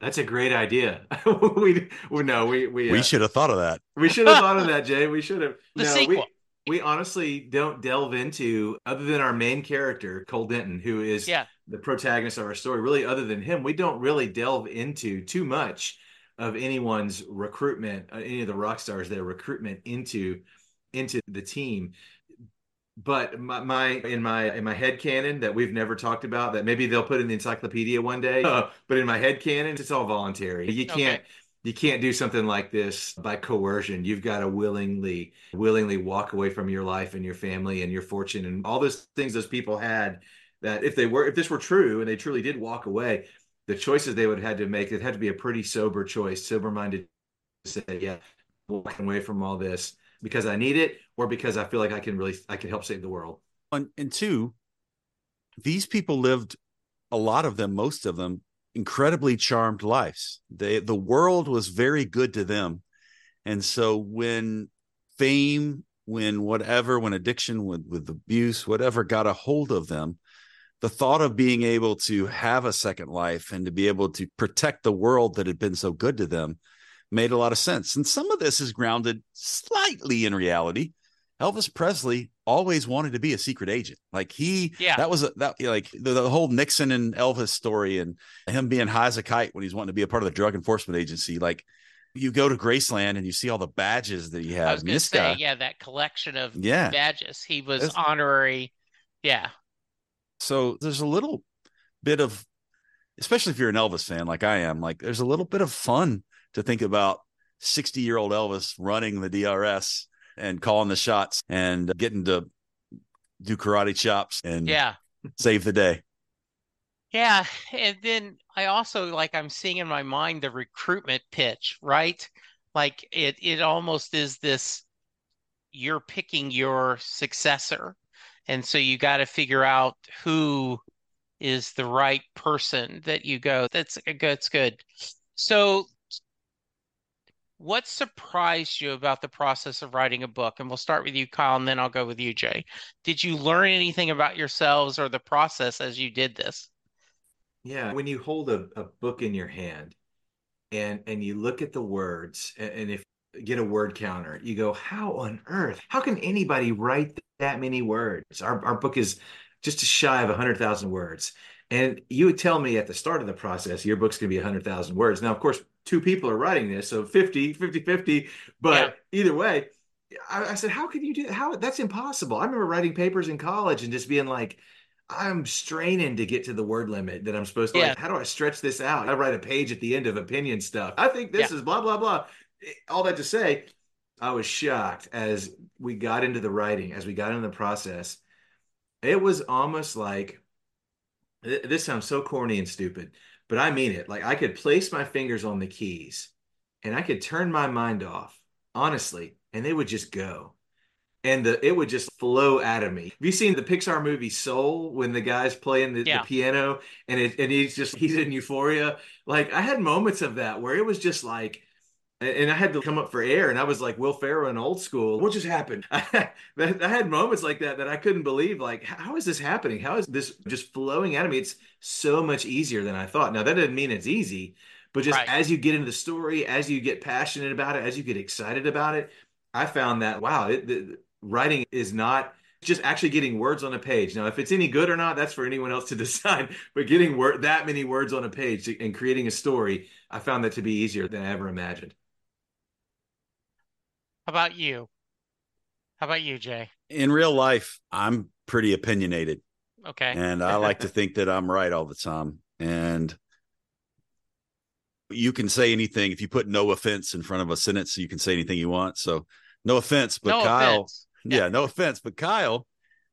that's a great idea. we, we no, we we We uh, should have thought of that. we should have thought of that, Jay. We should have. The no, sequel. we we honestly don't delve into other than our main character, Cole Denton, who is yeah the protagonist of our story. Really, other than him, we don't really delve into too much of anyone's recruitment, uh, any of the rock stars, their recruitment into into the team. But my, my in my in my head canon that we've never talked about that maybe they'll put in the encyclopedia one day. Uh, but in my head canon, it's all voluntary. You Okay. You can't do something like this by coercion. You've got to willingly willingly walk away from your life and your family and your fortune and all those things those people had that if they were if this were true and they truly did walk away, the choices they would have had to make it had to be a pretty sober choice, sober minded to say, yeah, walking away from all this because I need it or because I feel like I can really I can help save the world. And, and two, these people lived a lot of them, most of them, incredibly charmed lives. They the world was very good to them. And so when fame, when whatever, when addiction, with, with abuse, whatever got a hold of them, the thought of being able to have a second life and to be able to protect the world that had been so good to them made a lot of sense. And some of this is grounded slightly in reality. Elvis Presley always wanted to be a secret agent. Like he, Yeah. that was a, that like the, the whole Nixon and Elvis story and him being high as a kite when he's wanting to be a part of the drug enforcement agency. Like you go to Graceland and you see all the badges that he i has. was going to this say guy, yeah that collection of Yeah. badges he was That's- honorary yeah so there's a little bit of, especially if you're an Elvis fan like I am, like there's a little bit of fun to think about 60 year old Elvis running the DRS and calling the shots and getting to do karate chops and yeah save the day. Yeah, and then I also like I'm seeing in my mind the recruitment pitch, right? Like it it almost is this you're picking your successor. And so you got to figure out who is the right person that you go. That's that's good. So what surprised you about the process of writing a book? And we'll start with you, Kyle, and then I'll go with you, Jay. Did you learn anything about yourselves or the process as you did this? Yeah, when you hold a, a book in your hand and and you look at the words and, and if get a word counter. You go, how on earth? How can anybody write that many words? Our, our book is just a shy of a 100,000 words. And you would tell me at the start of the process, your book's going to be a 100,000 words. Now, of course, two people are writing this, so 50, 50, 50. But yeah. either way, I, I, said, how can you do that? How that's impossible. I remember writing papers in college and just being like, I'm straining to get to the word limit that I'm supposed to. Yeah. Like, how do I stretch this out? I write a page at the end of opinion stuff. I think this yeah. is blah blah blah. All that to say, I was shocked as we got into the writing, as we got into the process. It was almost like this sounds so corny and stupid, but I mean it. Like I could place my fingers on the keys and I could turn my mind off, honestly, and they would just go and the, it would just flow out of me. Have you seen the Pixar movie Soul when the guy's playing the, yeah. the, piano and it and he's just he's in euphoria? Like I had moments of that where it was just like, and I had to come up for air, and I was like Will Ferrell in Old School. What just happened? I, I had moments like that that I couldn't believe. Like, how is this happening? How is this just flowing out of me? It's so much easier than I thought. Now that doesn't mean it's easy, but just right. as you get into the story, as you get passionate about it, as you get excited about it, I found that wow, it, the, writing is not just actually getting words on a page. Now, if it's any good or not, that's for anyone else to decide. But getting word that many words on a page and creating a story, I found that to be easier than I ever imagined. How about you? How about you, Jay? In real life, I'm pretty opinionated. Okay. And I like to think that I'm right all the time. And you can say anything if you put no offense in front of a sentence, you can say anything you want. So, no offense, but no Kyle offense yeah, no offense, but Kyle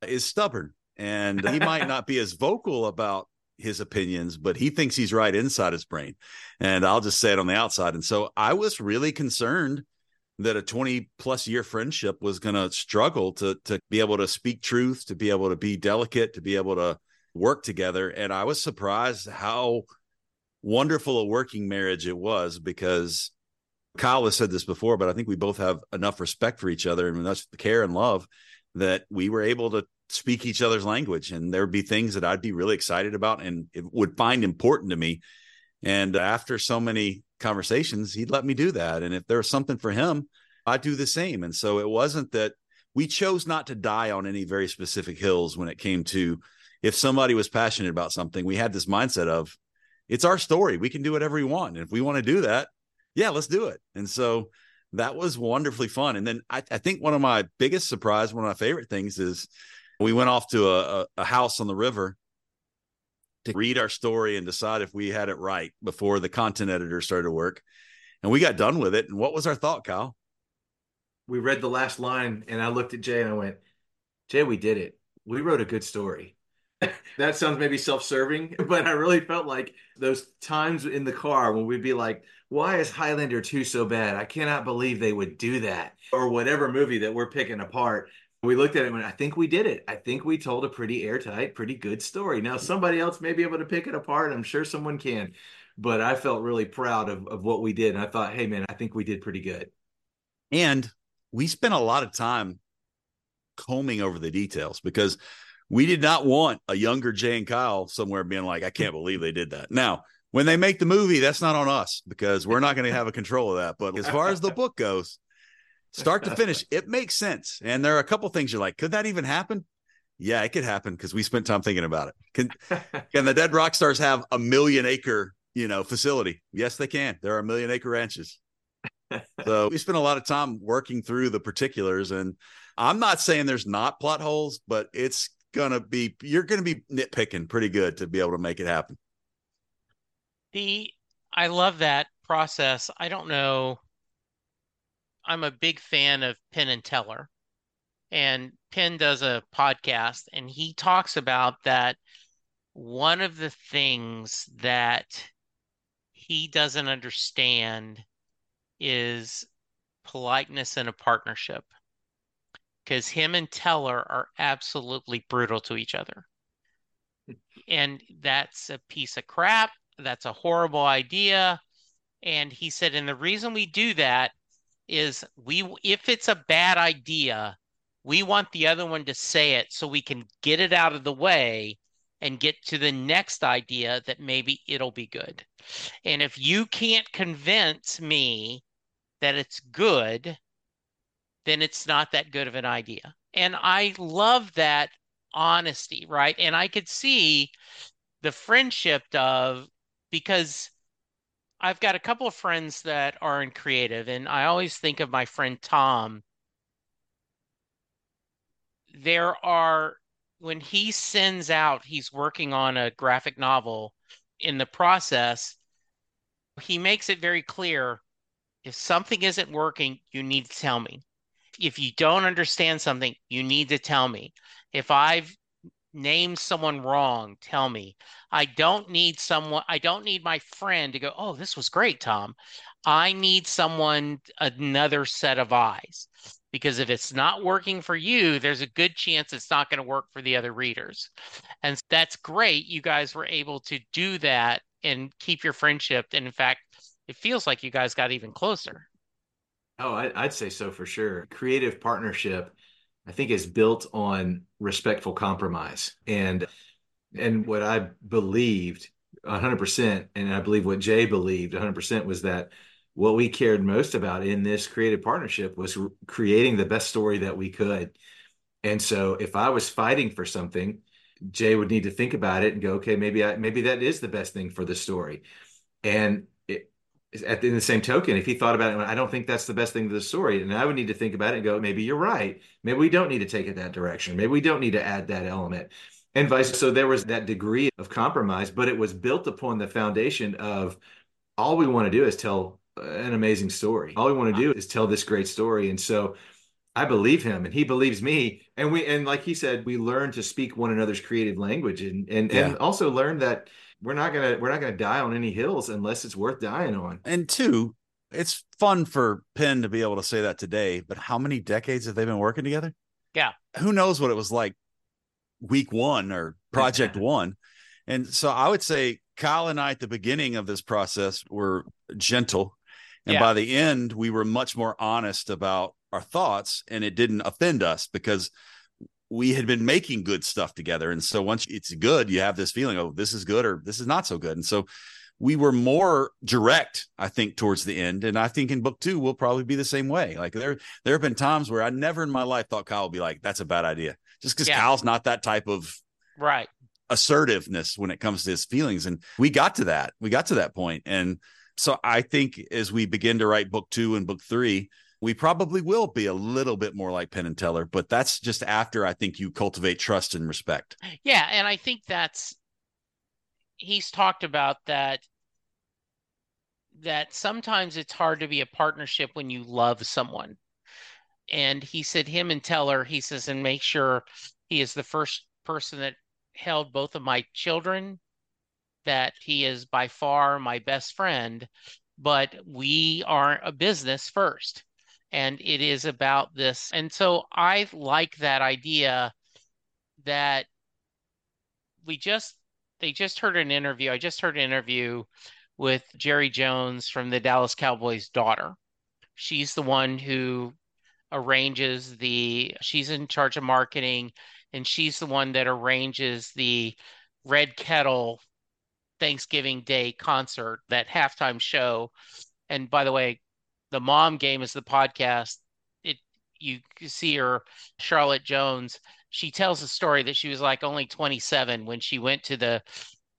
is stubborn and he might not be as vocal about his opinions, but he thinks he's right inside his brain. And I'll just say it on the outside. And so I was really concerned that a 20 plus year friendship was going to struggle to to be able to speak truth, to be able to be delicate, to be able to work together. And I was surprised how wonderful a working marriage it was because Kyle has said this before, but I think we both have enough respect for each other and enough care and love that we were able to speak each other's language. And there would be things that I'd be really excited about and it would find important to me. And after so many conversations, he'd let me do that. And if there was something for him, I'd do the same. And so it wasn't that we chose not to die on any very specific hills when it came to if somebody was passionate about something, we had this mindset of it's our story. We can do whatever we want. And if we want to do that, yeah, let's do it. And so that was wonderfully fun. And then I, I, think one of my biggest surprise, one of my favorite things is we went off to a, a, house on the river to read our story and decide if we had it right before the content editor started work. And we got done with it. And what was our thought, Kyle? We read the last line and I looked at Jay and I went, Jay, we did it. We wrote a good story. that sounds maybe self-serving, but I really felt like those times in the car when we'd be like, "Why is Highlander 2 so bad? I cannot believe they would do that." Or whatever movie that we're picking apart. We looked at it and I think we did it. I think we told a pretty airtight, pretty good story. Now somebody else may be able to pick it apart. I'm sure someone can. But I felt really proud of, of what we did. And I thought, hey man, I think we did pretty good. And we spent a lot of time combing over the details because we did not want a younger Jay and Kyle somewhere being like, I can't believe they did that. Now, when they make the movie, that's not on us because we're not going to have a control of that. But as far as the book goes, start to finish, it makes sense. And there are a couple things you're like, could that even happen? Yeah, it could happen because we spent time thinking about it. Can can the dead rock stars have a million acre, you know, facility? Yes, they can. There are a million acre ranches. so we spent a lot of time working through the particulars and I'm not saying there's not plot holes, but it's gonna be you're gonna be nitpicking pretty good to be able to make it happen. The I love that process. I don't know. I'm a big fan of Penn and Teller. And Penn does a podcast and he talks about that one of the things that he doesn't understand is politeness in a partnership because him and Teller are absolutely brutal to each other. And that's a piece of crap. That's a horrible idea. And he said, and the reason we do that is we, if it's a bad idea, we want the other one to say it so we can get it out of the way and get to the next idea that maybe it'll be good. And if you can't convince me that it's good, then it's not that good of an idea. And I love that honesty, right? And I could see the friendship of because I've got a couple of friends that are in creative, and I always think of my friend Tom. There are, when he sends out, he's working on a graphic novel. In the process, he makes it very clear if something isn't working, you need to tell me. If you don't understand something, you need to tell me. If I've named someone wrong, tell me. I don't need someone, I don't need my friend to go, oh, this was great, Tom. I need someone, another set of eyes. Because if it's not working for you, there's a good chance it's not going to work for the other readers. And that's great. You guys were able to do that and keep your friendship. And in fact, it feels like you guys got even closer. Oh, I, would say so for sure. Creative partnership, I think, is built on respectful compromise, and and what I believed 100%, and I believe what Jay believed 100% was that what we cared most about in this creative partnership was re- creating the best story that we could. And so, if I was fighting for something, Jay would need to think about it and go, okay, maybe I maybe that is the best thing for the story. And at in the same token, if he thought about it, I don't think that's the best thing to the story, and I would need to think about it and go, maybe you're right. Maybe we don't need to take it that direction. Maybe we don't need to add that element, and vice. So there was that degree of compromise, but it was built upon the foundation of all we want to do is tell an amazing story. All we want to do is tell this great story, and so I believe him, and he believes me, and we and like he said, we learn to speak one another's creative language, and and yeah. and also learn that we're not gonna we're not gonna die on any hills unless it's worth dying on. And two, it's fun for Penn to be able to say that today, but how many decades have they been working together? Yeah. Who knows what it was like week one or project one. And so I would say Kyle and I at the beginning of this process were gentle. And yeah. by the end, we were much more honest about our thoughts and it didn't offend us because we had been making good stuff together. And so once it's good, you have this feeling, oh, this is good or this is not so good. And so we were more direct, I think, towards the end. And I think in book two, we'll probably be the same way. Like there, there have been times where I never in my life thought Kyle would be like, that's a bad idea. Just because yeah. Kyle's not that type of right assertiveness when it comes to his feelings. And we got to that. We got to that point. And so I think as we begin to write book two and book three, we probably will be a little bit more like Penn and Teller, but that's just after I think you cultivate trust and respect. Yeah, and I think that's he's talked about that that sometimes it's hard to be a partnership when you love someone. And he said him and Teller, he says, and make sure he is the first person that held both of my children, that he is by far my best friend, but we are a business first and it is about this. And so I like that idea that we just they just heard an interview. I just heard an interview with Jerry Jones from the Dallas Cowboys daughter. She's the one who arranges the she's in charge of marketing and she's the one that arranges the Red Kettle Thanksgiving Day concert, that halftime show. And by the way, the mom game is the podcast. It you see her, Charlotte Jones. She tells a story that she was like only 27 when she went to the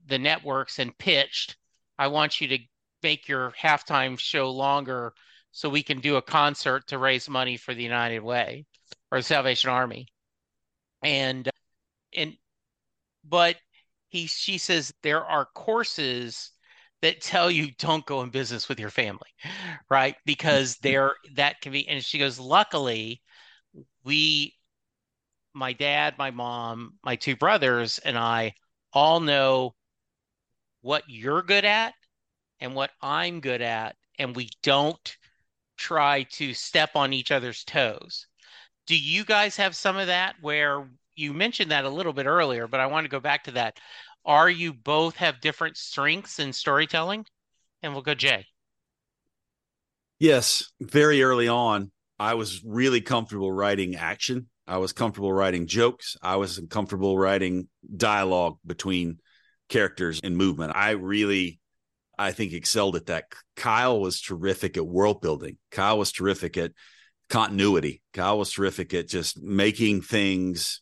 the networks and pitched. I want you to make your halftime show longer so we can do a concert to raise money for the United Way or the Salvation Army. And and but he she says there are courses that tell you don't go in business with your family, right? Because there that can be, and she goes, luckily, we, my dad, my mom, my two brothers, and I all know what you're good at and what I'm good at, and we don't try to step on each other's toes. Do you guys have some of that where you mentioned that a little bit earlier, but I want to go back to that are you both have different strengths in storytelling? And we'll go Jay. Yes, very early on, I was really comfortable writing action. I was comfortable writing jokes. I was comfortable writing dialogue between characters and movement. I really I think excelled at that. Kyle was terrific at world building. Kyle was terrific at continuity. Kyle was terrific at just making things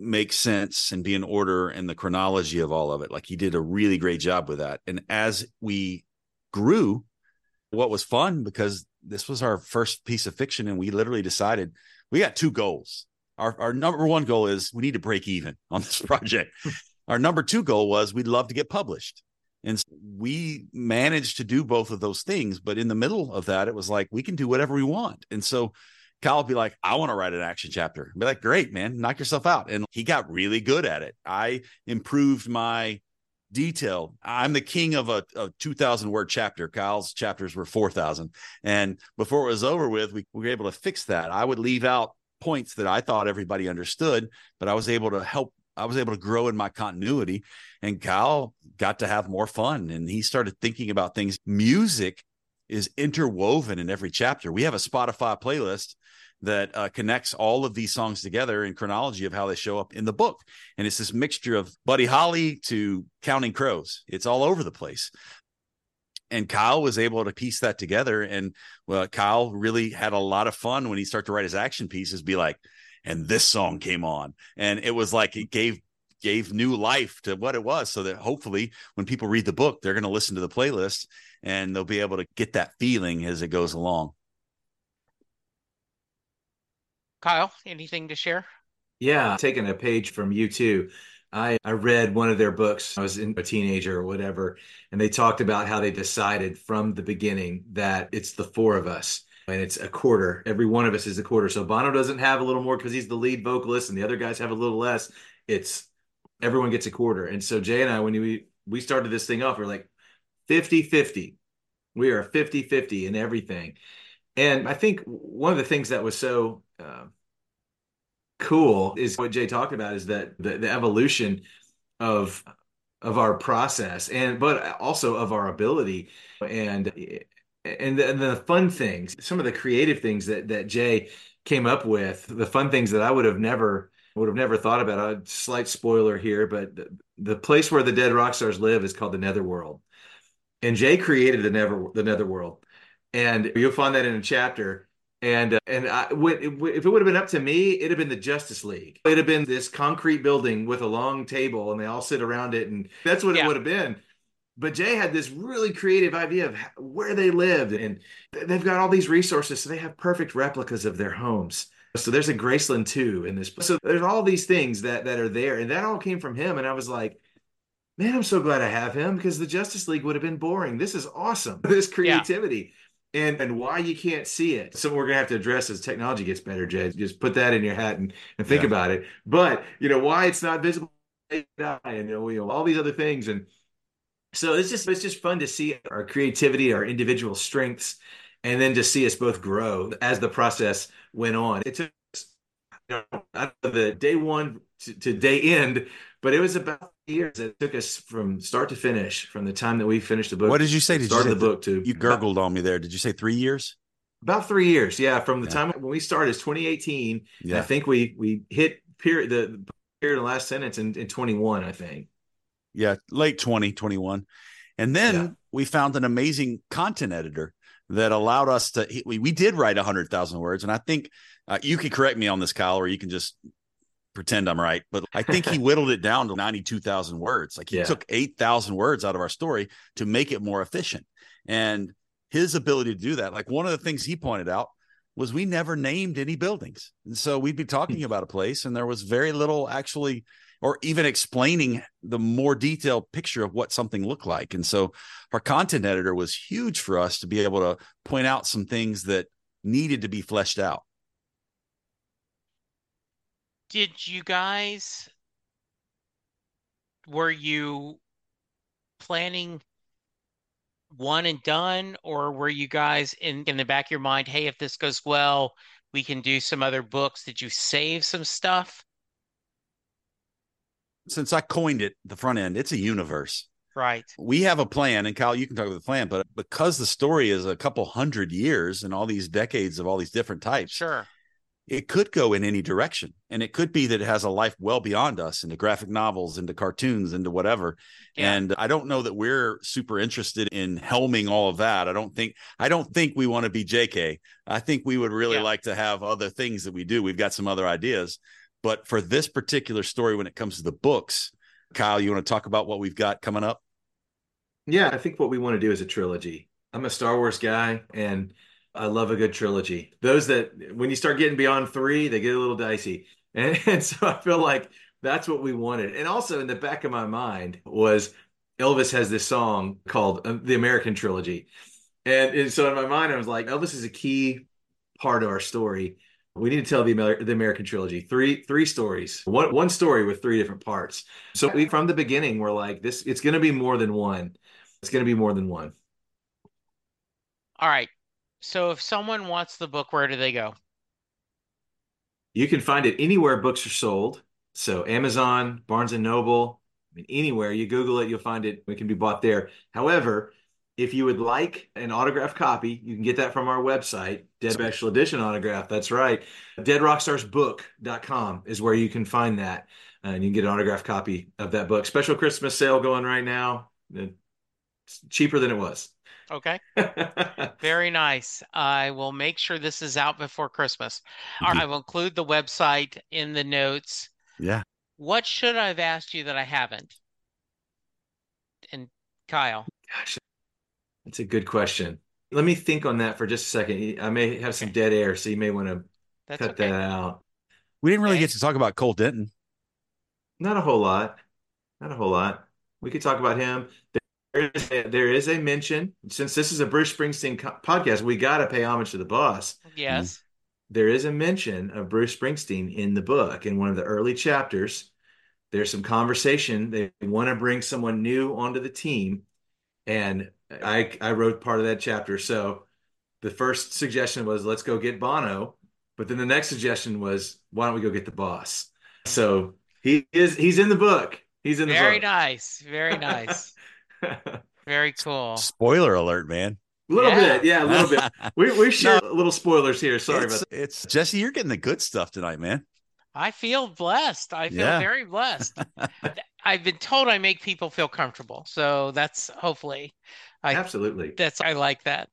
make sense and be in order and the chronology of all of it. Like he did a really great job with that. And as we grew, what was fun because this was our first piece of fiction, and we literally decided we got two goals. Our our number one goal is we need to break even on this project. our number two goal was we'd love to get published. And we managed to do both of those things. But in the middle of that, it was like, we can do whatever we want. And so Kyle would be like, I want to write an action chapter. I'd be like, great, man, knock yourself out. And he got really good at it. I improved my detail. I'm the king of a, a 2000 word chapter. Kyle's chapters were 4000. And before it was over with, we, we were able to fix that. I would leave out points that I thought everybody understood, but I was able to help I was able to grow in my continuity and Kyle got to have more fun and he started thinking about things. Music is interwoven in every chapter. We have a Spotify playlist that uh, connects all of these songs together in chronology of how they show up in the book. And it's this mixture of Buddy Holly to Counting Crows. It's all over the place. And Kyle was able to piece that together. And well, Kyle really had a lot of fun when he started to write his action pieces, be like, and this song came on. And it was like it gave gave new life to what it was so that hopefully when people read the book they're going to listen to the playlist and they'll be able to get that feeling as it goes along Kyle, anything to share? Yeah, taking a page from U2. I, I read one of their books. I was in a teenager or whatever, and they talked about how they decided from the beginning that it's the four of us and it's a quarter. Every one of us is a quarter. So Bono doesn't have a little more because he's the lead vocalist, and the other guys have a little less. It's everyone gets a quarter. And so Jay and I, when we we started this thing off, we are like 50 50. We are 50 50 in everything. And I think one of the things that was so uh, cool is what Jay talked about is that the, the evolution of of our process and but also of our ability and and the, and the fun things some of the creative things that that Jay came up with the fun things that I would have never would have never thought about a slight spoiler here but the, the place where the dead rock stars live is called the netherworld and Jay created the never the netherworld and you'll find that in a chapter. And uh, and I, if it would have been up to me, it'd have been the Justice League. It'd have been this concrete building with a long table, and they all sit around it, and that's what yeah. it would have been. But Jay had this really creative idea of where they lived, and they've got all these resources, so they have perfect replicas of their homes. So there's a Graceland too in this. So there's all these things that that are there, and that all came from him. And I was like, man, I'm so glad I have him because the Justice League would have been boring. This is awesome. This creativity. Yeah and and why you can't see it. Something we're gonna have to address as technology gets better, Jay. Just put that in your hat and, and think yeah. about it. But you know why it's not visible and you know, you know all these other things and so it's just it's just fun to see our creativity, our individual strengths, and then to see us both grow as the process went on. It took you know, the day one to, to day end but it was about years. It took us from start to finish, from the time that we finished the book. What did you say? Did start you say the book to you gurgled on me there? Did you say three years? About three years, yeah. From the yeah. time when we started, it's 2018. Yeah. I think we we hit period the period of the last sentence in, in 21. I think. Yeah, late 2021, and then yeah. we found an amazing content editor that allowed us to. We we did write hundred thousand words, and I think uh, you can correct me on this, Kyle, or you can just pretend I'm right, but I think he whittled it down to 92,000 words. Like he yeah. took 8,000 words out of our story to make it more efficient. And his ability to do that, like one of the things he pointed out was we never named any buildings. And so we'd be talking hmm. about a place and there was very little actually or even explaining the more detailed picture of what something looked like. And so our content editor was huge for us to be able to point out some things that needed to be fleshed out. Did you guys were you planning one and done or were you guys in in the back of your mind hey if this goes well we can do some other books? Did you save some stuff since i coined it the front end it's a universe right we have a plan and kyle you can talk about the plan but because the story is a couple hundred years and all these decades of all these different types sure it could go in any direction. And it could be that it has a life well beyond us into graphic novels, into cartoons, into whatever. Yeah. And I don't know that we're super interested in helming all of that. I don't think I don't think we want to be JK. I think we would really Yeah. like to have other things that we do. We've got some other ideas. But for this particular story, when it comes to the books, Kyle, you want to talk about what we've got coming up? Yeah, I think what we want to do is a trilogy. I'm a Star Wars guy and I love a good trilogy. Those that when you start getting beyond three, they get a little dicey. And, and so I feel like that's what we wanted. And also in the back of my mind was Elvis has this song called um, the American Trilogy. And, and so in my mind, I was like, Elvis is a key part of our story. We need to tell the, Amer- the American trilogy three three stories, one one story with three different parts. So we, from the beginning, we're like, this. It's going to be more than one. It's going to be more than one. All right. So if someone wants the book, where do they go? You can find it anywhere books are sold. So Amazon, Barnes and Noble, I mean, anywhere you Google it, you'll find it. It can be bought there. However, if you would like an autographed copy, you can get that from our website, Dead Special Edition autograph. That's right. DeadRockstarsBook.com is where you can find that. Uh, and you can get an autographed copy of that book. Special Christmas sale going right now. It's cheaper than it was. Okay. Very nice. I will make sure this is out before Christmas. All right, I will include the website in the notes. Yeah. What should I have asked you that I haven't? And Kyle, Gosh, that's a good question. Let me think on that for just a second. I may have some dead air, so you may want to that's cut okay. that out. We didn't really Okay. get to talk about Cole Denton. Not a whole lot. Not a whole lot. We could talk about him. There is a, there is a mention. Since this is a Bruce Springsteen co- podcast, we got to pay homage to the boss. Yes. There is a mention of Bruce Springsteen in the book in one of the early chapters. There's some conversation. They want to bring someone new onto the team, and I I wrote part of that chapter. So the first suggestion was let's go get Bono, but then the next suggestion was why don't we go get the boss? So he is he's in the book. He's in the book. Very book. nice. Very nice. Very cool. Spoiler alert, man. A little Yeah. bit, yeah, a little bit. We we share a little spoilers here. Sorry it's, about that. it's Jesse. You're getting the good stuff tonight, man. I feel blessed. I feel Yeah. very blessed. I've been told I make people feel comfortable. So that's hopefully I Absolutely. that's I like that.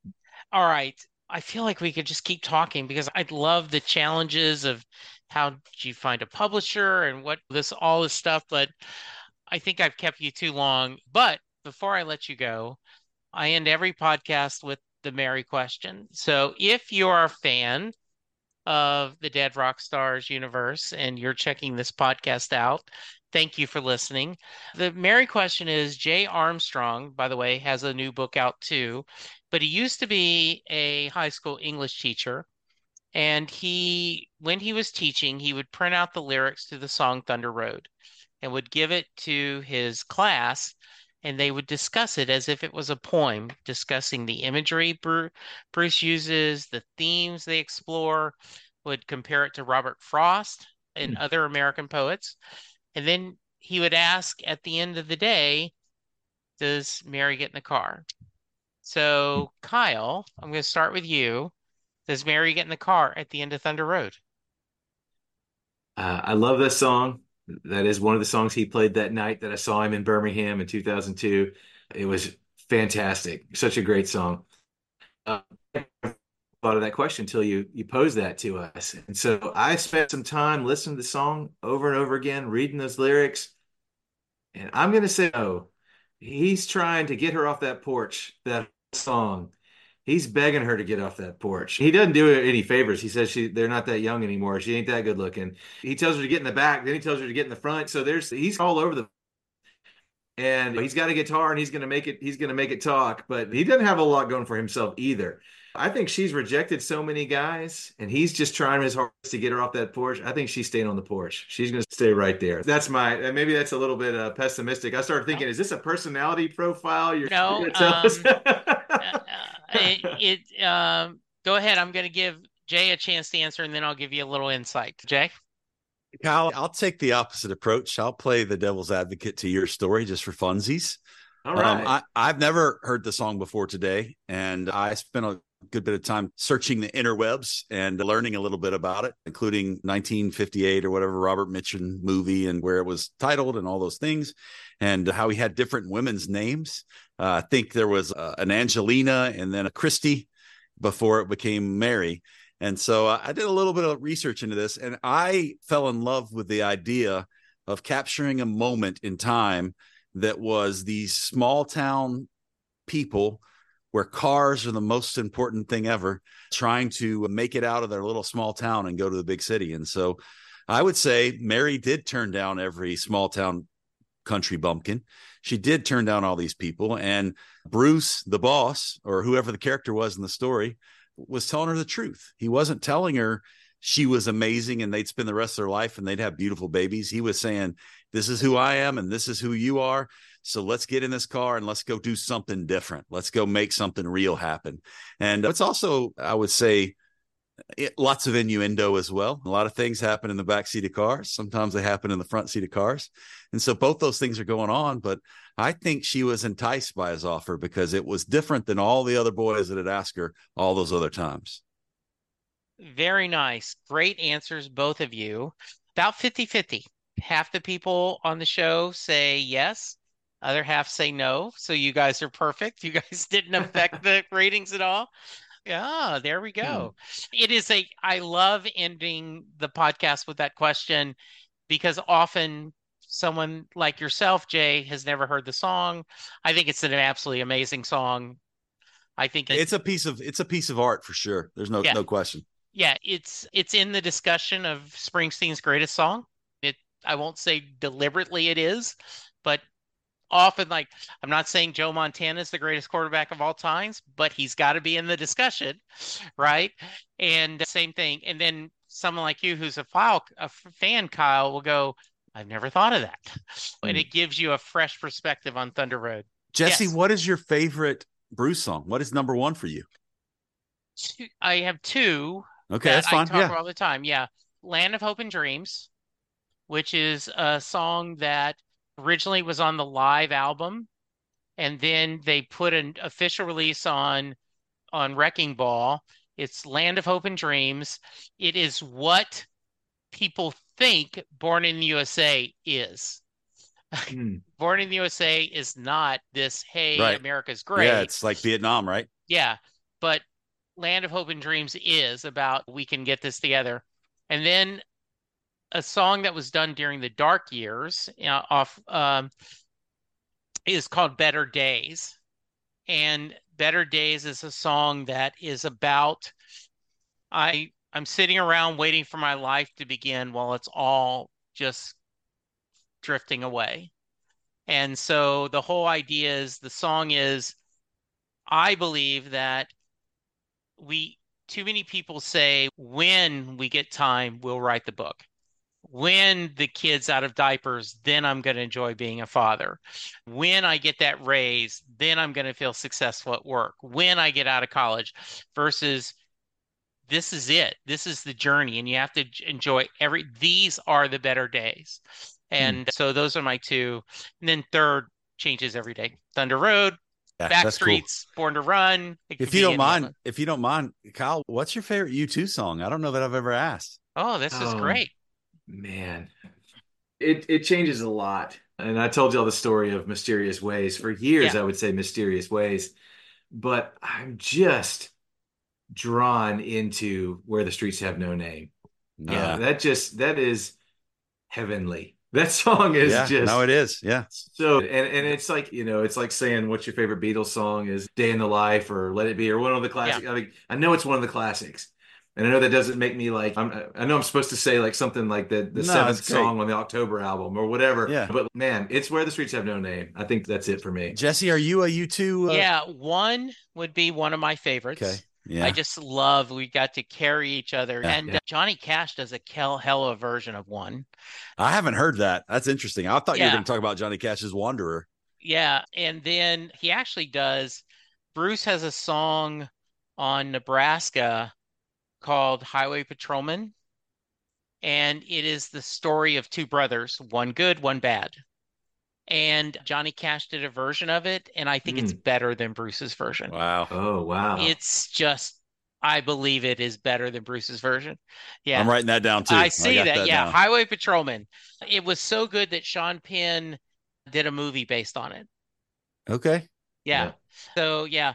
All right. I feel like we could just keep talking because I'd love the challenges of how do you find a publisher and what this all this stuff, but I think I've kept you too long. But before I let you go, I end every podcast with the Mary question. So if you're a fan of the Dead Rock Stars universe and you're checking this podcast out, thank you for listening. The Mary question is Jay Armstrong, by the way, has a new book out too, but he used to be a high school English teacher. And he, when he was teaching, he would print out the lyrics to the song Thunder Road and would give it to his class and they would discuss it as if it was a poem, discussing the imagery Bruce uses, the themes they explore, would compare it to Robert Frost and other American poets. And then he would ask at the end of the day, Does Mary get in the car? So, Kyle, I'm going to start with you. Does Mary get in the car at the end of Thunder Road? Uh, I love this song. That is one of the songs he played that night that I saw him in Birmingham in 2002. It was fantastic. Such a great song. Uh, thought of that question until you you posed that to us. And so I spent some time listening to the song over and over again, reading those lyrics. And I'm going to say, oh, he's trying to get her off that porch, that song. He's begging her to get off that porch. He doesn't do her any favors. He says she they're not that young anymore. She ain't that good looking. He tells her to get in the back, then he tells her to get in the front. So there's he's all over the and he's got a guitar and he's gonna make it he's gonna make it talk, but he doesn't have a lot going for himself either. I think she's rejected so many guys, and he's just trying his hardest to get her off that porch. I think she's staying on the porch. She's going to stay right there. That's my maybe that's a little bit uh, pessimistic. I started thinking, is this a personality profile? You're No, trying to tell us? Uh, it, it um, go ahead. I'm going to give Jay a chance to answer, and then I'll give you a little insight. Jay, Kyle, I'll take the opposite approach. I'll play the devil's advocate to your story just for funsies. All right. Um, I, I've never heard the song before today, and I spent a good bit of time searching the interwebs and learning a little bit about it, including 1958 or whatever Robert Mitchum movie and where it was titled and all those things, and how he had different women's names. Uh, I think there was uh, an Angelina and then a Christie before it became Mary. And so uh, I did a little bit of research into this and I fell in love with the idea of capturing a moment in time that was these small town people where cars are the most important thing ever, trying to make it out of their little small town and go to the big city. And so I would say Mary did turn down every small town country bumpkin. She did turn down all these people. And Bruce, the boss, or whoever the character was in the story, was telling her the truth. He wasn't telling her she was amazing and they'd spend the rest of their life and they'd have beautiful babies. He was saying, This is who I am and this is who you are. So let's get in this car and let's go do something different. Let's go make something real happen. And it's also, I would say, it, lots of innuendo as well. A lot of things happen in the back seat of cars. Sometimes they happen in the front seat of cars. And so both those things are going on. But I think she was enticed by his offer because it was different than all the other boys that had asked her all those other times. Very nice. Great answers, both of you. About 50 50. Half the people on the show say yes, other half say no. So you guys are perfect. You guys didn't affect the ratings at all. Yeah, there we go. Hmm. It is a, I love ending the podcast with that question because often someone like yourself, Jay, has never heard the song. I think it's an absolutely amazing song. I think it's a piece of it's a piece of art for sure. There's no yeah. no question. Yeah, it's it's in the discussion of Springsteen's greatest song. I won't say deliberately it is, but often like I'm not saying Joe Montana is the greatest quarterback of all times, but he's got to be in the discussion, right? And same thing. And then someone like you who's a file a fan, Kyle, will go, I've never thought of that. And it hmm. gives you a fresh perspective on Thunder Road. Jesse, yes. what is your favorite Bruce song? What is number one for you? I have two. Okay, that that's fine. I talk yeah. all the time. Yeah. Land of Hope and Dreams, which is a song that originally was on the live album, and then they put an official release on on Wrecking Ball. It's Land of Hope and Dreams. It is what people think Born in the USA is. Mm. Born in the USA is not this, hey, right. America's great. Yeah, it's like Vietnam, right? Yeah. But Land of Hope and Dreams is about we can get this together. And then a song that was done during the dark years know, off um, is called Better Days. And Better Days is a song that is about I I'm sitting around waiting for my life to begin while it's all just drifting away. And so the whole idea is the song is I believe that we too many people say when we get time we'll write the book when the kid's out of diapers, then I'm going to enjoy being a father. When I get that raise, then I'm going to feel successful at work. When I get out of college, versus this is it. This is the journey, and you have to enjoy every. These are the better days, and mm. so those are my two. And then third changes every day. Thunder Road, yeah, Back Streets, cool. Born to Run. If you don't mind, if you don't mind, Kyle, what's your favorite U2 song? I don't know that I've ever asked. Oh, this is um, great. Man, it it changes a lot. And I told y'all the story of Mysterious Ways. For years, yeah. I would say Mysterious Ways, but I'm just drawn into Where the Streets Have No Name. Yeah, uh, that just that is heavenly. That song is yeah, just no, it is. Yeah. So and and it's like you know, it's like saying what's your favorite Beatles song is "Day in the Life" or "Let It Be" or one of the classics. Yeah. I mean, I know it's one of the classics, and I know that doesn't make me like I'm, i know I'm supposed to say like something like the the no, seventh song on the October album or whatever. Yeah. But man, it's where the streets have no name. I think that's it for me. Jesse, are you a U2? Uh... Yeah, one would be one of my favorites. Okay. Yeah. I just love we got to carry each other. Yeah, and yeah. Uh, Johnny Cash does a hell, hell of a version of one. I haven't heard that. That's interesting. I thought you were going to talk about Johnny Cash's Wanderer. Yeah. And then he actually does, Bruce has a song on Nebraska called Highway Patrolman. And it is the story of two brothers, one good, one bad. and Johnny Cash did a version of it, and I think it's Mm. better than Bruce's version. Wow. Oh wow. It's just, I believe it is better than Bruce's version. Yeah. I'm writing that down too. I see got that. Yeah. down. Highway Patrolman. It was so good that Sean Penn did a movie based on it. Okay. Yeah. Yeah. So, yeah.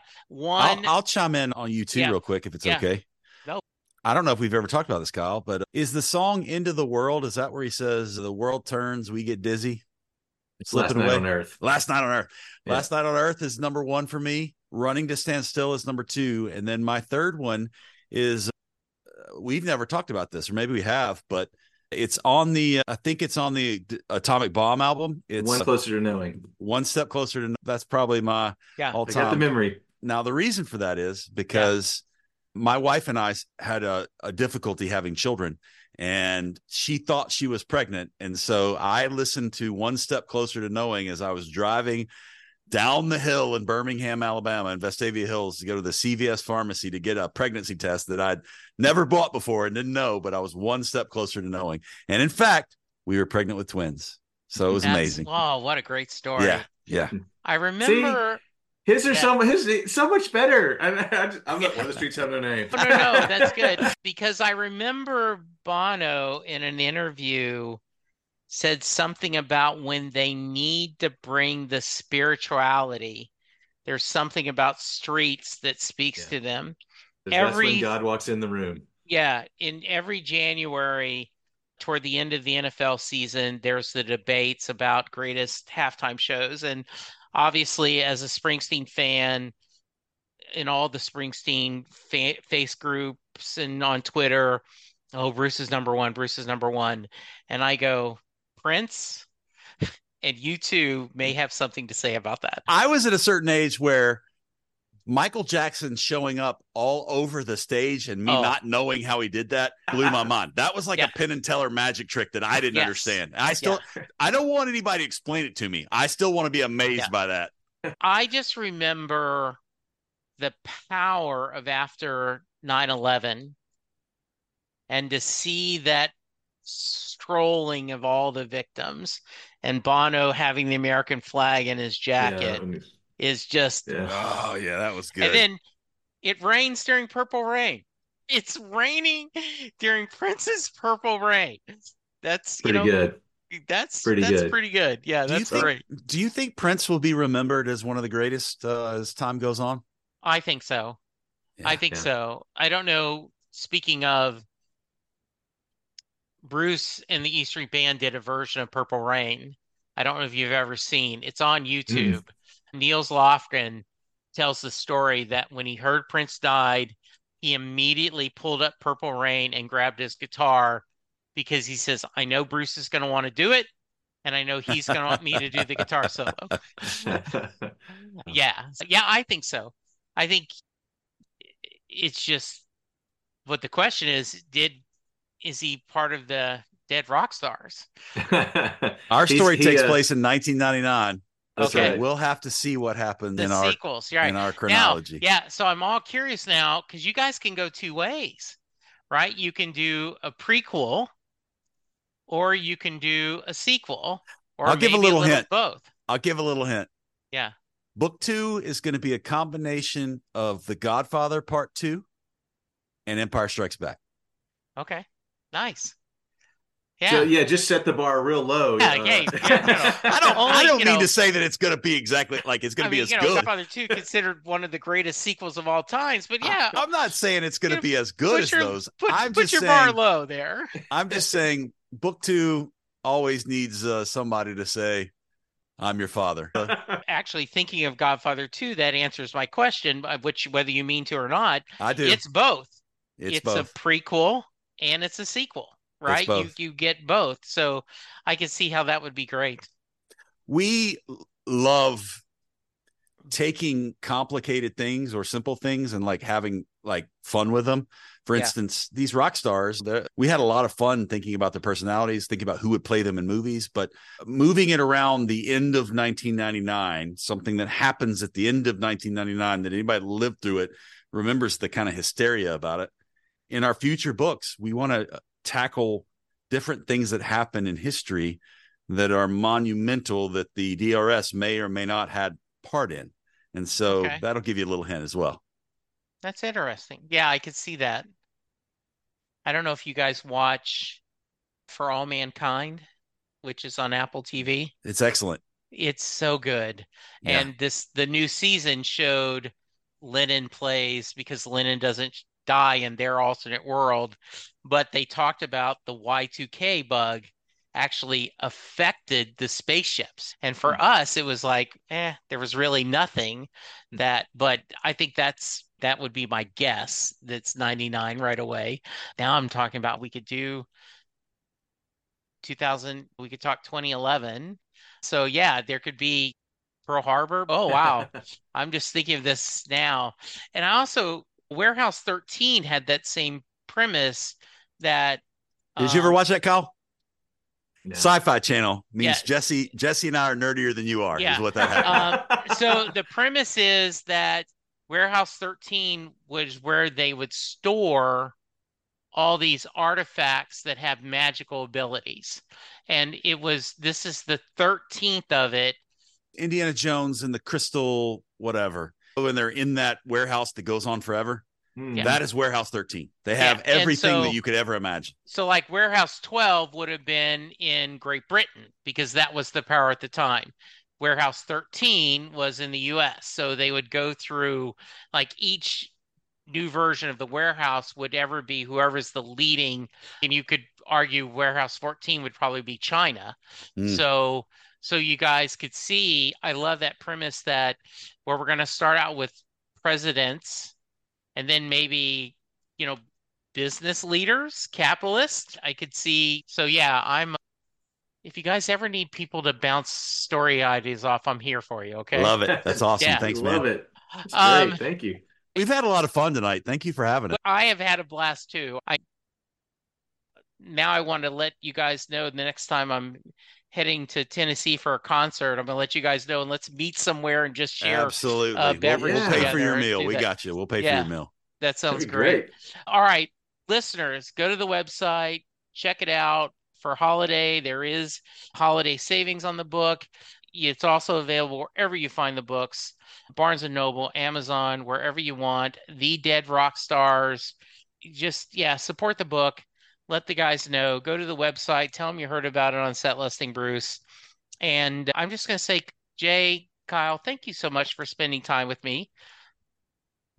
I'll, One, I'll chime in on U2, Yeah. real quick, if it's Yeah. okay. No. I don't know if we've ever talked about this, Kyle, but is the song "Into the World"? Is that where he says the world turns, we get dizzy? It's slipping Last Night away. on Earth. Last Night on Earth. Yeah. Last Night on Earth is number one for me. Running to Stand Still is number two, and then my third one is uh, we've never talked about this, or maybe we have, but it's on the I think it's on the D- Atomic Bomb album. It's One one, closer to knowing. One step closer to that's probably my yeah. all I got the memory. Now the reason for that is because my wife and I had a, a difficulty having children and she thought she was pregnant and so I listened to One Step Closer to Knowing as I was driving down the hill in Birmingham, Alabama, in Vestavia Hills to go to the CVS pharmacy to get a pregnancy test that I'd never bought before and didn't know, but I was one step closer to knowing. And in fact, we were pregnant with twins. So it was That's- amazing. Oh, what a great story. Yeah. Yeah. I remember. His are Yeah. so his so much better. I, I I'm not one of the streets have no name. No, no, no, that's good because I remember Bono in an interview said something about when they need to bring the spirituality. There's something about streets that speaks Yeah. to them. Every- when God walks in the room. Yeah, in every January, toward the end of the NFL season, there's the debates about greatest halftime shows. And obviously, as a Springsteen fan, in all the Springsteen fa face groups and on Twitter, oh, Bruce is number one, Bruce is number one. And I go, Prince, and U2 may have something to say about that. I was at a certain age where Michael Jackson showing up all over the stage and me Oh. not knowing how he did that blew my mind. That was like Yeah. a Penn and Teller magic trick that I didn't Yes. understand. I still, I don't want anybody to explain it to me. I still want to be amazed Yeah. by that. I just remember the power of after 9/11 and to see that strolling of all the victims and Bono having the American flag in his jacket Yeah, is just yeah. Oh yeah, that was good. and then it rains during Purple Rain. It's raining during Prince's Purple Rain. That's you Pretty know good. that's Pretty that's good. pretty good. Yeah, do you that's think? great. Do you think Prince will be remembered as one of the greatest uh, as time goes on? I think so. I think Yeah. so. I don't know. Speaking of, Bruce and the E Street Band did a version of Purple Rain. I don't know if you've ever seen. It's on YouTube. Nils Lofgren tells the story that when he heard Prince died, he immediately pulled up Purple Rain and grabbed his guitar because he says, "I know Bruce is going to want to do it, and I know he's going to want me to do the guitar solo." Yeah. Yeah, I think so. I think it's just what the question is, did is he part of the dead rock stars? Our story he, takes uh, place in 1999. That's so right. we'll have to see what happens The in our sequels, right. in our Now, chronology. yeah, so I'm all curious now because you guys can go two ways, right? You can do a prequel or you can do a sequel or I'll give a little little hint. both. I'll give a little hint. Yeah. Book two is going to be a combination of The Godfather Part Two and Empire Strikes Back. Okay. Nice. Yeah. So yeah, just set the bar real low. Yeah, uh, yeah, yeah, I don't. Only, I don't mean know- to say that it's going to be exactly like it's going to be mean, as you know, good. Godfather 2 considered one of the greatest sequels of all times, but yeah, I'm not saying it's going to be as good put as your- those. put, I'm put just your saying. bar low there. I'm just saying. Book two always needs uh, somebody to say, "I'm your father." Actually, thinking of Godfather 2, that answers my question, uh, which whether you mean to or not, I do. it's both. It's, It's, both. a prequel and it's a sequel, right? You you get both. So I can see how that would be great. we love taking complicated things or simple things and like having like fun with them. For Yeah. instance, these rock stars, we had a lot of fun thinking about their personalities, thinking about who would play them in movies, but moving it around the end of 1999, something that happens at the end of 1999 that anybody lived through it remembers the kind of hysteria about it. In our future books, we want to tackle different things that happen in history that are monumental that the DRS may or may not had part in. And so Okay. that'll give you a little hint as well. That's interesting. Yeah, I could see that. I don't know if you guys watch For All Mankind, which is on Apple TV. It's excellent. It's so good. Yeah. And this the new season showed Lennon plays because Lennon doesn't die in their alternate world, but they talked about the Y2K bug actually affected the spaceships. And for us, it was like, eh, there was really nothing that, but I think that's that would be my guess. That's 99 right away. Now I'm talking about we could do 2000, we could talk 2011. So yeah, there could be Pearl Harbor. Oh wow. I'm just thinking of this now. And I also Warehouse 13 had that same premise that Did you ever um, watch that, Kyle? No. Sci-Fi Channel means Yeah. Jesse Jesse and I are nerdier than you are. Yeah. Is what that happened. Um, so the premise is that Warehouse 13 was where they would store all these artifacts that have magical abilities. And it was this is the 13th of it. Indiana Jones and the crystal whatever. When they're in that warehouse that goes on forever, Hmm. Yeah. that is Warehouse 13. They have and everything so- that you could ever imagine. So like Warehouse 12 would have been in Great Britain because that was the power at the time. Warehouse 13 was in the US. So they would go through like each new version of the warehouse would ever be whoever's the leading and you could argue Warehouse 14 would probably be China. Mm. So so you guys could see I love that premise that where we're going to start out with presidents and then maybe you know business leaders, capitalists. I could see. So yeah, I'm. If you guys ever need people to bounce story ideas off, I'm here for you. Okay. Love it. That's awesome. Yeah. Thanks, Love man. it. That's Um, great. Thank you. We've had a lot of fun tonight. Thank you for having us. I have had a blast too. I now I want to let you guys know the next time I'm heading to Tennessee for a concert, I'm gonna let you guys know and let's meet somewhere and just share. Absolutely. uh, We'll- we'll, pay for your meal. We that. got you. We'll pay Yeah. for your meal. That sounds That'd great. All right, listeners, go to the website, check it out for holiday. There is holiday savings on the book. It's also available wherever you find the books Barnes and Noble, Amazon, wherever you want. The Dead Rock Stars. Just, yeah, support the book. Let the guys know. Go to the website. Tell them you heard about it on Set Listing Bruce. And I'm just going to say, Jay, Kyle, thank you so much for spending time with me.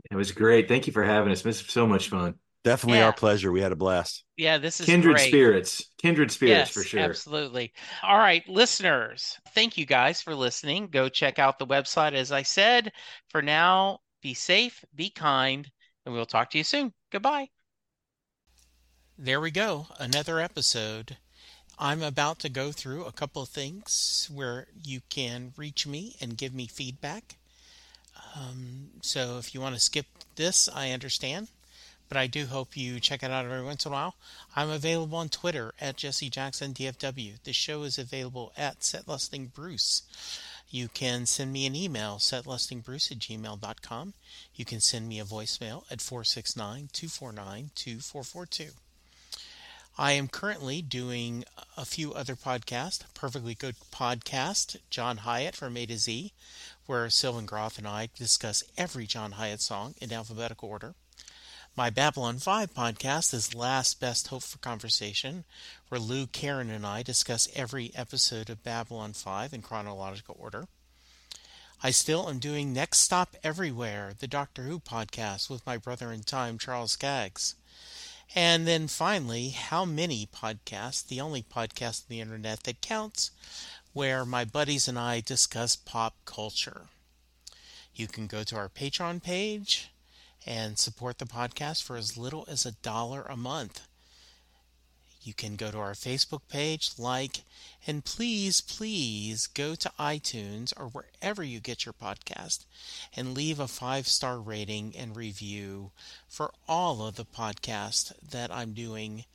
It was great. Thank you for having us. This was so much fun. Definitely Yeah. our pleasure. We had a blast. Yeah, this is Kindred great. spirits. Kindred spirits Yes, for sure. absolutely. All right, listeners, thank you guys for listening. Go check out the website. As I said, for now, be safe, be kind, and we'll talk to you soon. Goodbye. There we go, another episode. I'm about to go through a couple of things where you can reach me and give me feedback. Um, so if you want to skip this, I understand but I do hope you check it out every once in a while. I'm available on Twitter at Jesse Jackson DFW. The show is available at Setlusting Bruce. You can send me an email, setlustingbruce at gmail.com. You can send me a voicemail at 469 249 2442. I am currently doing a few other podcasts. Perfectly Good Podcast, John Hiatt from A to Z, where Sylvan Groth and I discuss every John Hiatt song in alphabetical order. My Babylon 5 podcast is Last Best Hope for Conversation, where Lou, Karen, and I discuss every episode of Babylon 5 in chronological order. I still am doing Next Stop Everywhere, the Doctor Who podcast with my brother in time, Charles Skaggs. And then finally, How Many Podcasts, the only podcast on the internet that counts, where my buddies and I discuss pop culture. You can go to our Patreon page and support the podcast for as little as a dollar a month. You can go to our Facebook page, like, and please, please go to iTunes or wherever you get your podcast and leave a five star rating and review for all of the podcasts that I'm doing.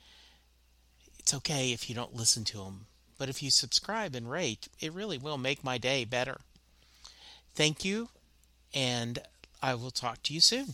It's okay if you don't listen to them, but if you subscribe and rate, it really will make my day better. Thank you, and I will talk to you soon.